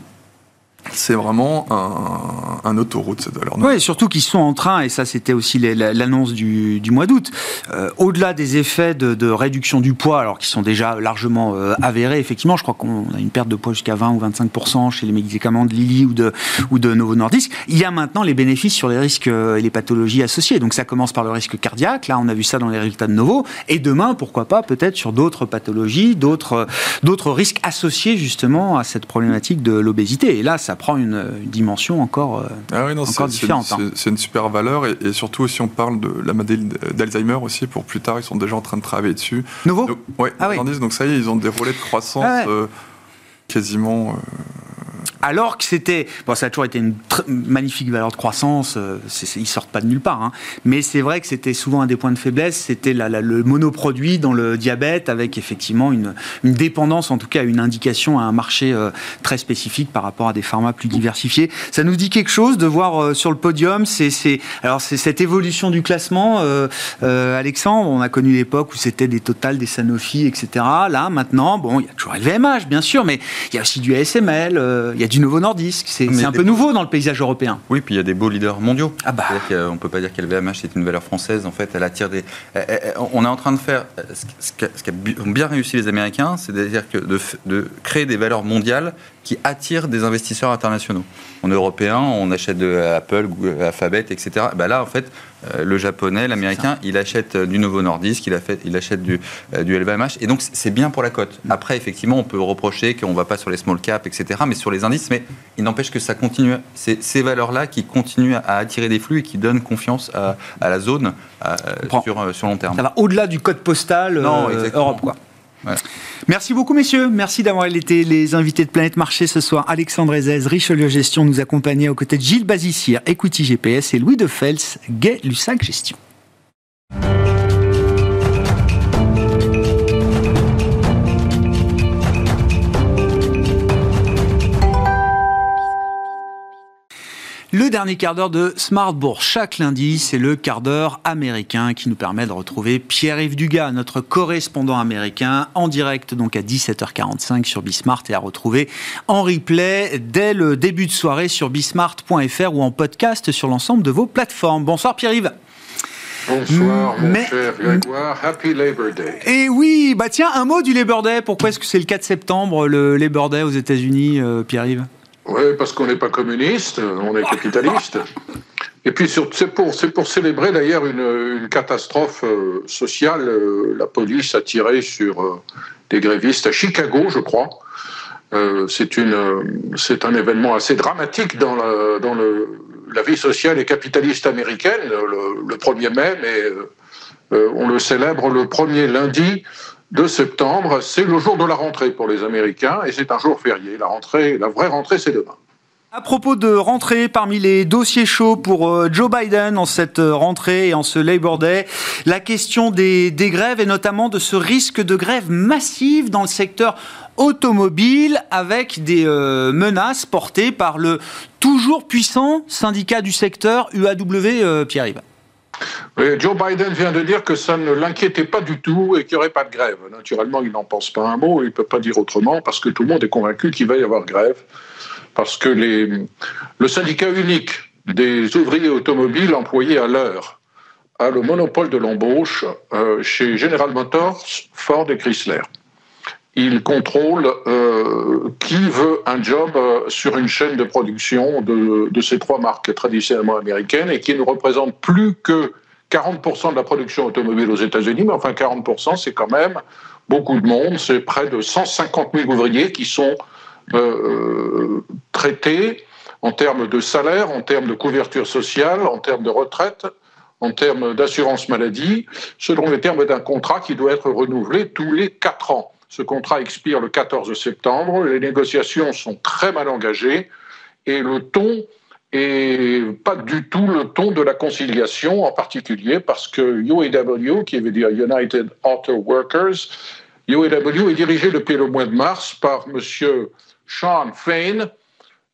c'est vraiment un, un, autoroute cette valeur. Oui, surtout qu'ils sont en train, et ça c'était aussi l'annonce du, mois d'août, euh, au-delà des effets de, réduction du poids, alors qui sont déjà largement euh, avérés, effectivement, je crois qu'on a une perte de poids jusqu'à 20 ou 25% chez les médicaments de Lilly ou de, ou de Novo Nordisk, il y a maintenant les bénéfices sur les risques euh, et les pathologies associées. Donc ça commence par le risque cardiaque, là on a vu ça dans les résultats de Novo, et demain, pourquoi pas, peut-être sur d'autres pathologies, d'autres risques associés justement à cette problématique de l'obésité. Et là, ça prend une, dimension encore, euh, ah oui, non, différente. Hein. C'est une super valeur et, surtout si on parle de la maladie d'Alzheimer aussi pour plus tard, ils sont déjà en train de travailler dessus. Nouveau? Donc, ah oui. donc ça y est, ils ont des relais de croissance ah euh, quasiment. Euh, alors que c'était, bon, ça a toujours été une magnifique valeur de croissance, euh, ils sortent pas de nulle part, hein. mais c'est vrai que c'était souvent un des points de faiblesse, c'était le monoproduit dans le diabète, avec effectivement une, une, dépendance, en tout cas une indication à un marché euh, très spécifique par rapport à des pharma plus diversifiés. Ça nous dit quelque chose de voir euh, sur le podium, c'est alors cette évolution du classement, Alexandre, on a connu l'époque où c'était des Total, des Sanofi, etc. Là, maintenant, bon, il y a toujours LVMH, bien sûr, mais il y a aussi du ASML, il y a du Novo Nordisk. C'est un peu nouveau dans le paysage européen. Oui, puis il y a des beaux leaders mondiaux. Ah bah. On ne peut pas dire qu'LVMH est une valeur française. En fait, elle attire des. On est en train de faire ce qu'a bien réussi les Américains, c'est-à-dire que de, de créer des valeurs mondiales qui attirent des investisseurs internationaux. En européen, on achète de Apple, Google, Alphabet, etc. Bah là, en fait, euh, le japonais, l'américain, il achète euh, du Novo Nordisk, il, il achète du, euh, du LVMH, et donc c'est bien pour la cote. Après, effectivement, on peut reprocher qu'on ne va pas sur les small caps, etc., mais sur les indices, mais il n'empêche que ça continue. C'est ces valeurs-là qui continuent à attirer des flux et qui donnent confiance à, la zone sur, sur long terme. Ça va au-delà du code postal Europe, quoi. Merci beaucoup, messieurs. Merci d'avoir été les invités de Planète Marché ce soir. Alexandre Ezez, Richelieu Gestion, nous accompagnait aux côtés de Gilles Bazissière, Equity GPS et Louis de Fels, Gay Lussac Gestion. Le dernier quart d'heure de Smart Bourse. Chaque lundi, c'est le quart d'heure américain qui nous permet de retrouver Pierre-Yves Dugas, notre correspondant américain, en direct donc à 17h45 sur Bismart et à retrouver en replay dès le début de soirée sur bismart.fr ou en podcast sur l'ensemble de vos plateformes. Bonsoir Pierre-Yves. Bonsoir, mon cher Grégoire. Happy Labor Day. Et oui, bah tiens, un mot du Labor Day. Pourquoi est-ce que c'est le 4 septembre, le Labor Day aux États-Unis, euh, Pierre-Yves? Oui, parce qu'on n'est pas communiste, on est capitaliste. Et puis c'est pour, célébrer d'ailleurs une, catastrophe euh, sociale. Euh, la police a tiré sur euh, des grévistes à Chicago, je crois. c'est un événement assez dramatique dans, la, dans le, la vie sociale et capitaliste américaine, le, le 1er mai, mais on le célèbre le premier lundi de septembre, c'est le jour de la rentrée pour les Américains et c'est un jour férié. La rentrée, la vraie rentrée, c'est demain. À propos de rentrée, parmi les dossiers chauds pour euh, Joe Biden en cette euh, rentrée et en ce Labor Day, la question des, grèves et notamment de ce risque de grève massive dans le secteur automobile avec des euh, menaces portées par le toujours puissant syndicat du secteur UAW, Pierre-Yves. Joe Biden vient de dire que ça ne l'inquiétait pas du tout et qu'il n'y aurait pas de grève. Naturellement, il n'en pense pas un mot, il ne peut pas dire autrement parce que tout le monde est convaincu qu'il va y avoir grève. Parce que le syndicat unique des ouvriers automobiles employés à l'heure a le monopole de l'embauche euh, chez General Motors, Ford et Chrysler. Il contrôle euh, qui veut un job euh, sur une chaîne de production de, ces trois marques traditionnellement américaines et qui ne représente plus que 40% de la production automobile aux États-Unis, mais enfin 40%, c'est quand même beaucoup de monde, c'est près de 150 000 ouvriers qui sont euh, traités en termes de salaire, en termes de couverture sociale, en termes de retraite, en termes d'assurance maladie, selon les termes d'un contrat qui doit être renouvelé tous les quatre ans. Ce contrat expire le 14 septembre, les négociations sont très mal engagées et le ton et pas du tout le ton de la conciliation, en particulier parce que UAW, qui veut dire United Auto Workers, UAW est dirigé depuis le mois de mars par M. Sean Fain,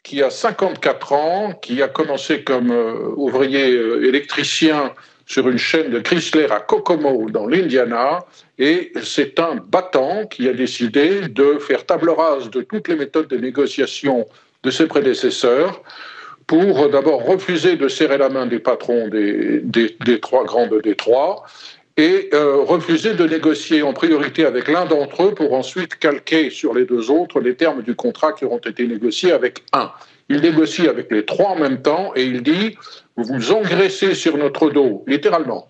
qui a 54 ans, qui a commencé comme euh, ouvrier euh, électricien sur une chaîne de Chrysler à Kokomo, dans l'Indiana, et c'est un battant qui a décidé de faire table rase de toutes les méthodes de négociation de ses prédécesseurs pour d'abord refuser de serrer la main des patrons des, des, trois grands de Détroit et euh, refuser de négocier en priorité avec l'un d'entre eux pour ensuite calquer sur les deux autres les termes du contrat qui auront été négociés avec un. Il négocie avec les trois en même temps et il dit vous vous engraissez sur notre dos, littéralement,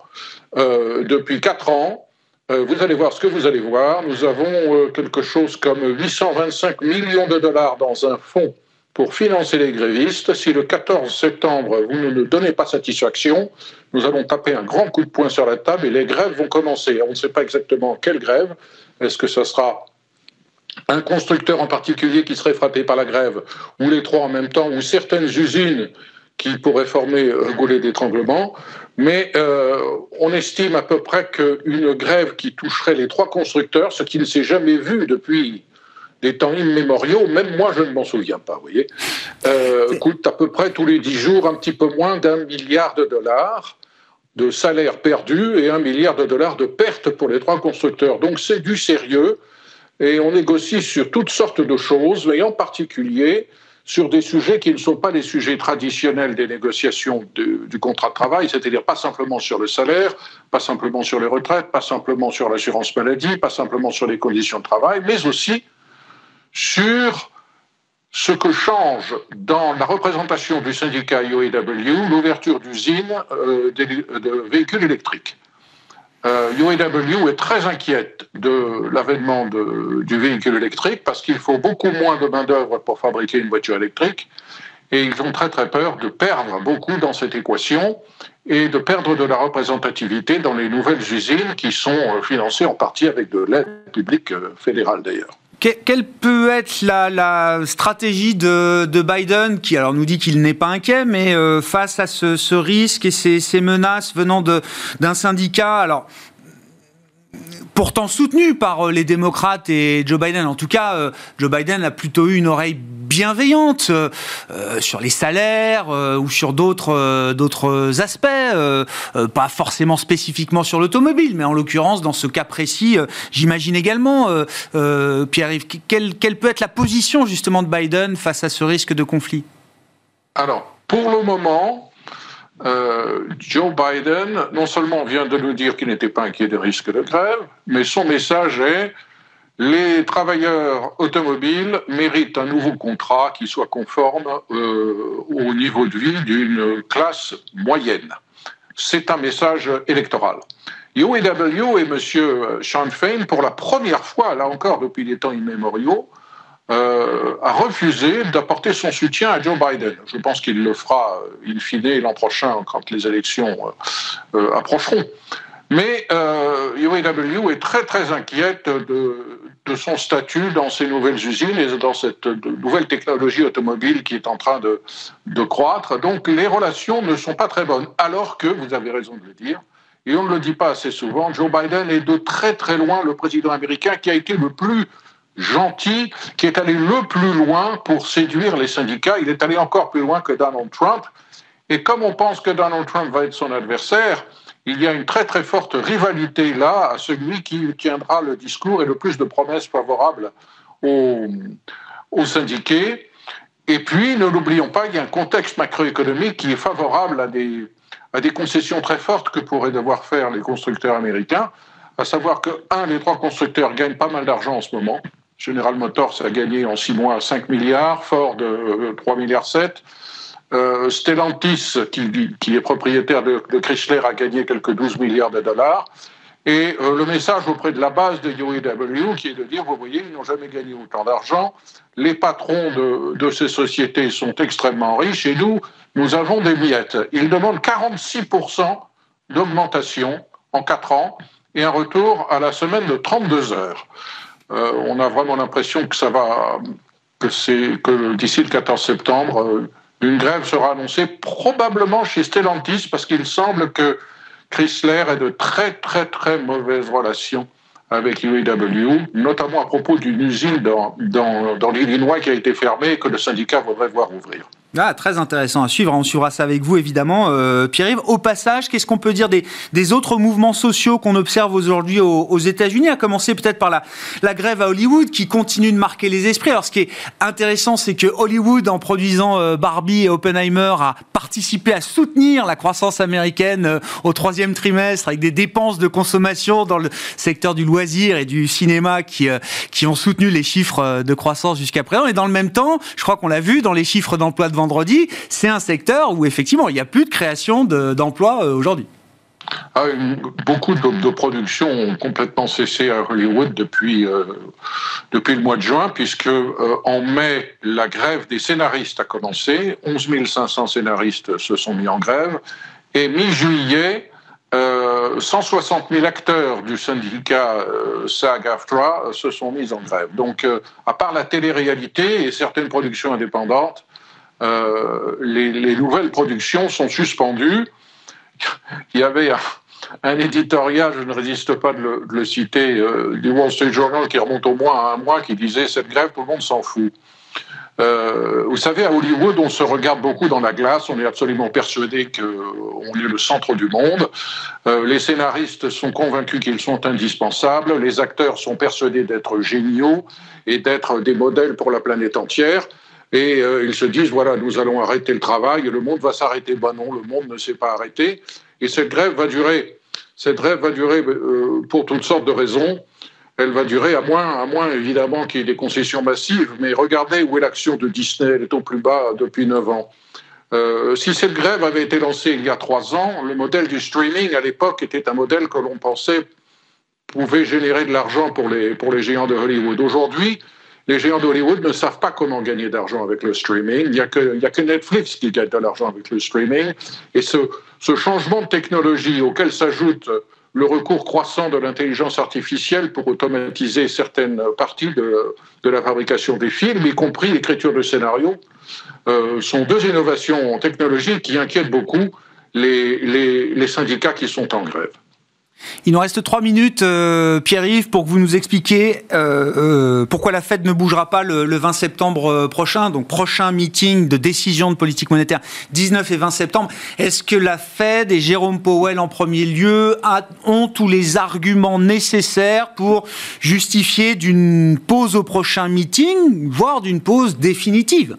euh, depuis quatre ans. Euh, vous allez voir ce que vous allez voir. Nous avons quelque chose comme 825 millions de dollars dans un fonds pour financer les grévistes. Si le 14 septembre, vous ne nous donnez pas satisfaction, nous allons taper un grand coup de poing sur la table et les grèves vont commencer. On ne sait pas exactement quelle grève. Est-ce que ce sera un constructeur en particulier qui serait frappé par la grève, ou les trois en même temps, ou certaines usines qui pourraient former un goulet d'étranglement. Mais euh, on estime à peu près qu'une grève qui toucherait les trois constructeurs, ce qui ne s'est jamais vu depuis des temps immémoriaux, même moi je ne m'en souviens pas, vous voyez, euh, coûte à peu près tous les dix jours un petit peu moins d'un milliard de dollars de salaires perdus et un milliard de dollars de pertes pour les trois constructeurs. Donc c'est du sérieux et on négocie sur toutes sortes de choses, mais en particulier sur des sujets qui ne sont pas les sujets traditionnels des négociations du contrat de travail, c'est-à-dire pas simplement sur le salaire, pas simplement sur les retraites, pas simplement sur l'assurance maladie, pas simplement sur les conditions de travail, mais aussi sur ce que change dans la représentation du syndicat UAW l'ouverture d'usines euh, de véhicules électriques. UAW euh, est très inquiète de l'avènement du véhicule électrique parce qu'il faut beaucoup moins de main-d'œuvre pour fabriquer une voiture électrique et ils ont très très peur de perdre beaucoup dans cette équation et de perdre de la représentativité dans les nouvelles usines qui sont euh, financées en partie avec de l'aide publique euh, fédérale d'ailleurs. Quelle peut être la, stratégie de, Biden, qui alors nous dit qu'il n'est pas inquiet, mais euh, face à ce, risque et ces, ces menaces venant d'un syndicat, alors pourtant soutenu par euh, les démocrates et Joe Biden. En tout cas, euh, Joe Biden a plutôt eu une oreille bienveillante euh, sur les salaires ou sur d'autres aspects, pas forcément spécifiquement sur l'automobile, mais en l'occurrence dans ce cas précis, j'imagine également, Pierre-Yves, quelle peut être la position justement de Biden face à ce risque de conflit? Alors, pour le moment, euh, Joe Biden, non seulement vient de nous dire qu'il n'était pas inquiet des risques de grève, mais son message est les travailleurs automobiles méritent un nouveau contrat qui soit conforme euh, au niveau de vie d'une classe moyenne. C'est un message électoral. UAW et M. Sean Fain, pour la première fois, là encore depuis des temps immémoriaux, euh, a refusé d'apporter son soutien à Joe Biden. Je pense qu'il le fera euh, in fine l'an prochain quand les élections euh, approcheront. Mais UAW est très très inquiète de, son statut dans ces nouvelles usines et dans cette nouvelle technologie automobile qui est en train de croître. Donc les relations ne sont pas très bonnes. Alors que, vous avez raison de le dire, et on ne le dit pas assez souvent, Joe Biden est de très très loin le président américain qui a été le plus gentil qui est allé le plus loin pour séduire les syndicats. Il est allé encore plus loin que Donald Trump. Et comme on pense que Donald Trump va être son adversaire, il y a une très très forte rivalité là à celui qui tiendra le discours et le plus de promesses favorables aux, aux syndiqués. Et puis, ne l'oublions pas, il y a un contexte macroéconomique qui est favorable à des, à des concessions très fortes que pourraient devoir faire les constructeurs américains, à savoir que un des trois constructeurs gagne pas mal d'argent en ce moment, General Motors a gagné en six mois 5 milliards, Ford 3 euh, milliards 7. Euh, Stellantis, qui, est propriétaire de, Chrysler, a gagné quelques 12 milliards de dollars. Et euh, le message auprès de la base de UAW, qui est de dire, vous voyez, ils n'ont jamais gagné autant d'argent, les patrons de, de, ces sociétés sont extrêmement riches, et nous, nous avons des miettes. Ils demandent 46% d'augmentation en 4 ans et un retour à la semaine de 32 heures. Euh, on a vraiment l'impression que ça va, que c'est que d'ici le 14 septembre, euh, une grève sera annoncée probablement chez Stellantis parce qu'il semble que Chrysler ait de très très très mauvaises relations avec UAW, notamment à propos d'une usine dans, dans, dans l'Illinois qui a été fermée et que le syndicat voudrait voir ouvrir. Ah, très intéressant à suivre. On suivra ça avec vous, évidemment, euh, Pierre-Yves. Au passage, qu'est-ce qu'on peut dire des, autres mouvements sociaux qu'on observe aujourd'hui aux, États-Unis, à commencer peut-être par la, grève à Hollywood, qui continue de marquer les esprits. Alors, ce qui est intéressant, c'est que Hollywood, en produisant euh, Barbie et Oppenheimer, a participé à soutenir la croissance américaine euh, au troisième trimestre, avec des dépenses de consommation dans le secteur du loisir et du cinéma qui, qui ont soutenu les chiffres de croissance jusqu'à présent. Et dans le même temps, je crois qu'on l'a vu dans les chiffres d'emploi de vendredi, c'est un secteur où effectivement il n'y a plus de création d'emplois euh, aujourd'hui. Ah, beaucoup de, productions ont complètement cessé à Hollywood depuis, euh, depuis le mois de juin, puisque euh, en mai, la grève des scénaristes a commencé. 11 500 scénaristes se sont mis en grève. Et mi-juillet, 160 000 acteurs du syndicat SAG-AFTRA se sont mis en grève. Donc, à part la télé-réalité et certaines productions indépendantes, les, nouvelles productions sont suspendues. Il y avait un, éditorial, je ne résiste pas de le, citer, du Wall Street Journal qui remonte au moins à un mois, qui disait cette grève, tout le monde s'en fout. Euh, vous savez, à Hollywood, on se regarde beaucoup dans la glace, on est absolument persuadé qu'on est le centre du monde. Euh, les scénaristes sont convaincus qu'ils sont indispensables, les acteurs sont persuadés d'être géniaux et d'être des modèles pour la planète entière. Et euh, ils se disent, voilà, nous allons arrêter le travail, le monde va s'arrêter. Ben non, le monde ne s'est pas arrêté. Et cette grève va durer. Cette grève va durer pour toutes sortes de raisons elle va durer à moins, à moins évidemment qu'il y ait des concessions massives. Mais regardez où est l'action de Disney, elle est au plus bas depuis 9 ans. Euh, si cette grève avait été lancée il y a trois ans, le modèle du streaming à l'époque était un modèle que l'on pensait pouvait générer de l'argent pour les, pour les géants de Hollywood. Aujourd'hui, les géants de Hollywood ne savent pas comment gagner d'argent avec le streaming. Il n'y a, que, Netflix qui gagne de l'argent avec le streaming. Et ce, ce changement de technologie auquel s'ajoute le recours croissant de l'intelligence artificielle pour automatiser certaines parties de, la fabrication des films, y compris l'écriture de scénarios, euh, sont deux innovations technologiques qui inquiètent beaucoup les syndicats qui sont en grève. Il nous reste trois minutes, euh, Pierre-Yves, pour que vous nous expliquiez euh, euh, pourquoi la Fed ne bougera pas le, 20 septembre prochain, donc prochain meeting de décision de politique monétaire 19 et 20 septembre. Est-ce que la Fed et Jérôme Powell en premier lieu ont tous les arguments nécessaires pour justifier d'une pause au prochain meeting, voire d'une pause définitive?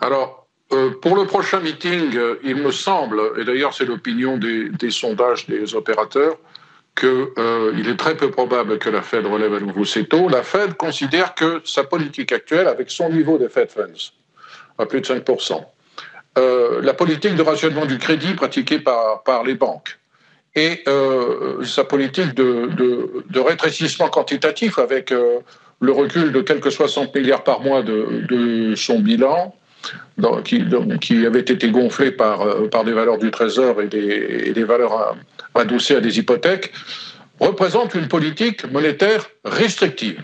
Alors, euh, pour le prochain meeting, euh, il me semble, et d'ailleurs c'est l'opinion des, sondages des opérateurs, qu'il euh, est très peu probable que la Fed relève à nouveau ses taux. La Fed considère que sa politique actuelle, avec son niveau de Fed Funds, à plus de 5%, la politique de rationnement du crédit pratiquée par, par les banques, et sa politique de, rétrécissement quantitatif avec le recul de quelques 60 milliards par mois de son bilan, qui, avait été gonflé par, euh, par des valeurs du Trésor et des, valeurs adossées à des hypothèques, représente une politique monétaire restrictive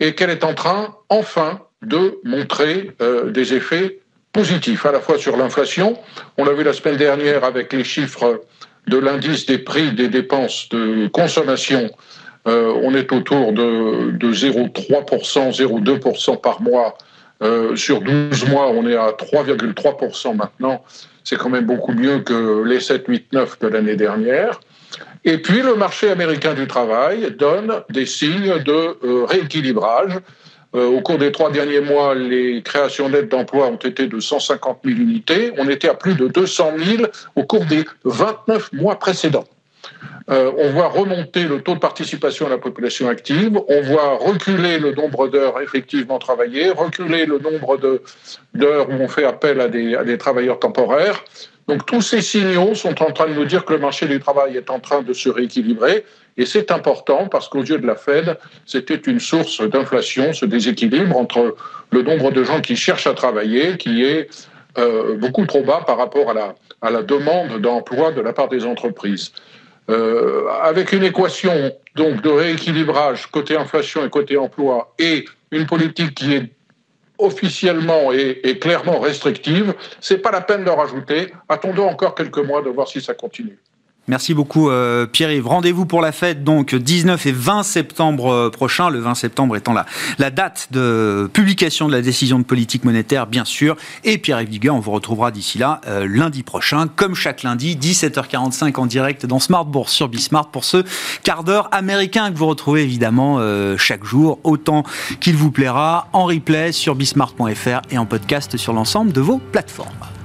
et qu'elle est en train, enfin, de montrer euh, des effets positifs, à la fois sur l'inflation. On l'a vu la semaine dernière avec les chiffres de l'indice des prix des dépenses de consommation. Euh, on est autour de, de 0,3%, 0,2% par mois euh, sur 12 mois, on est à 3,3% maintenant. C'est quand même beaucoup mieux que les 7, 8, 9 de l'année dernière. Et puis le marché américain du travail donne des signes de euh, rééquilibrage. Euh, au cours des trois derniers mois, les créations nettes d'emplois ont été de 150 000 unités. On était à plus de 200 000 au cours des 29 mois précédents. Euh, on voit remonter le taux de participation à la population active, on voit reculer le nombre d'heures effectivement travaillées, reculer le nombre d'heures où on fait appel à des, travailleurs temporaires. Donc tous ces signaux sont en train de nous dire que le marché du travail est en train de se rééquilibrer. Et c'est important parce qu'aux yeux de la Fed, c'était une source d'inflation, ce déséquilibre entre le nombre de gens qui cherchent à travailler, qui est euh, beaucoup trop bas par rapport à la demande d'emploi de la part des entreprises. Euh, avec une équation donc de rééquilibrage côté inflation et côté emploi et une politique qui est officiellement et, clairement restrictive, c'est pas la peine de rajouter. Attendons encore quelques mois de voir si ça continue. Merci beaucoup euh, Pierre-Yves. Rendez-vous pour la fête donc 19 et 20 septembre euh, prochain, le 20 septembre étant la, la date de publication de la décision de politique monétaire bien sûr. Et Pierre-Yves on vous retrouvera d'ici là euh, lundi prochain, comme chaque lundi, 17h45 en direct dans Smart Bourse sur Bismart pour ce quart d'heure américain que vous retrouvez évidemment chaque jour, autant qu'il vous plaira, en replay sur bismart.fr et en podcast sur l'ensemble de vos plateformes.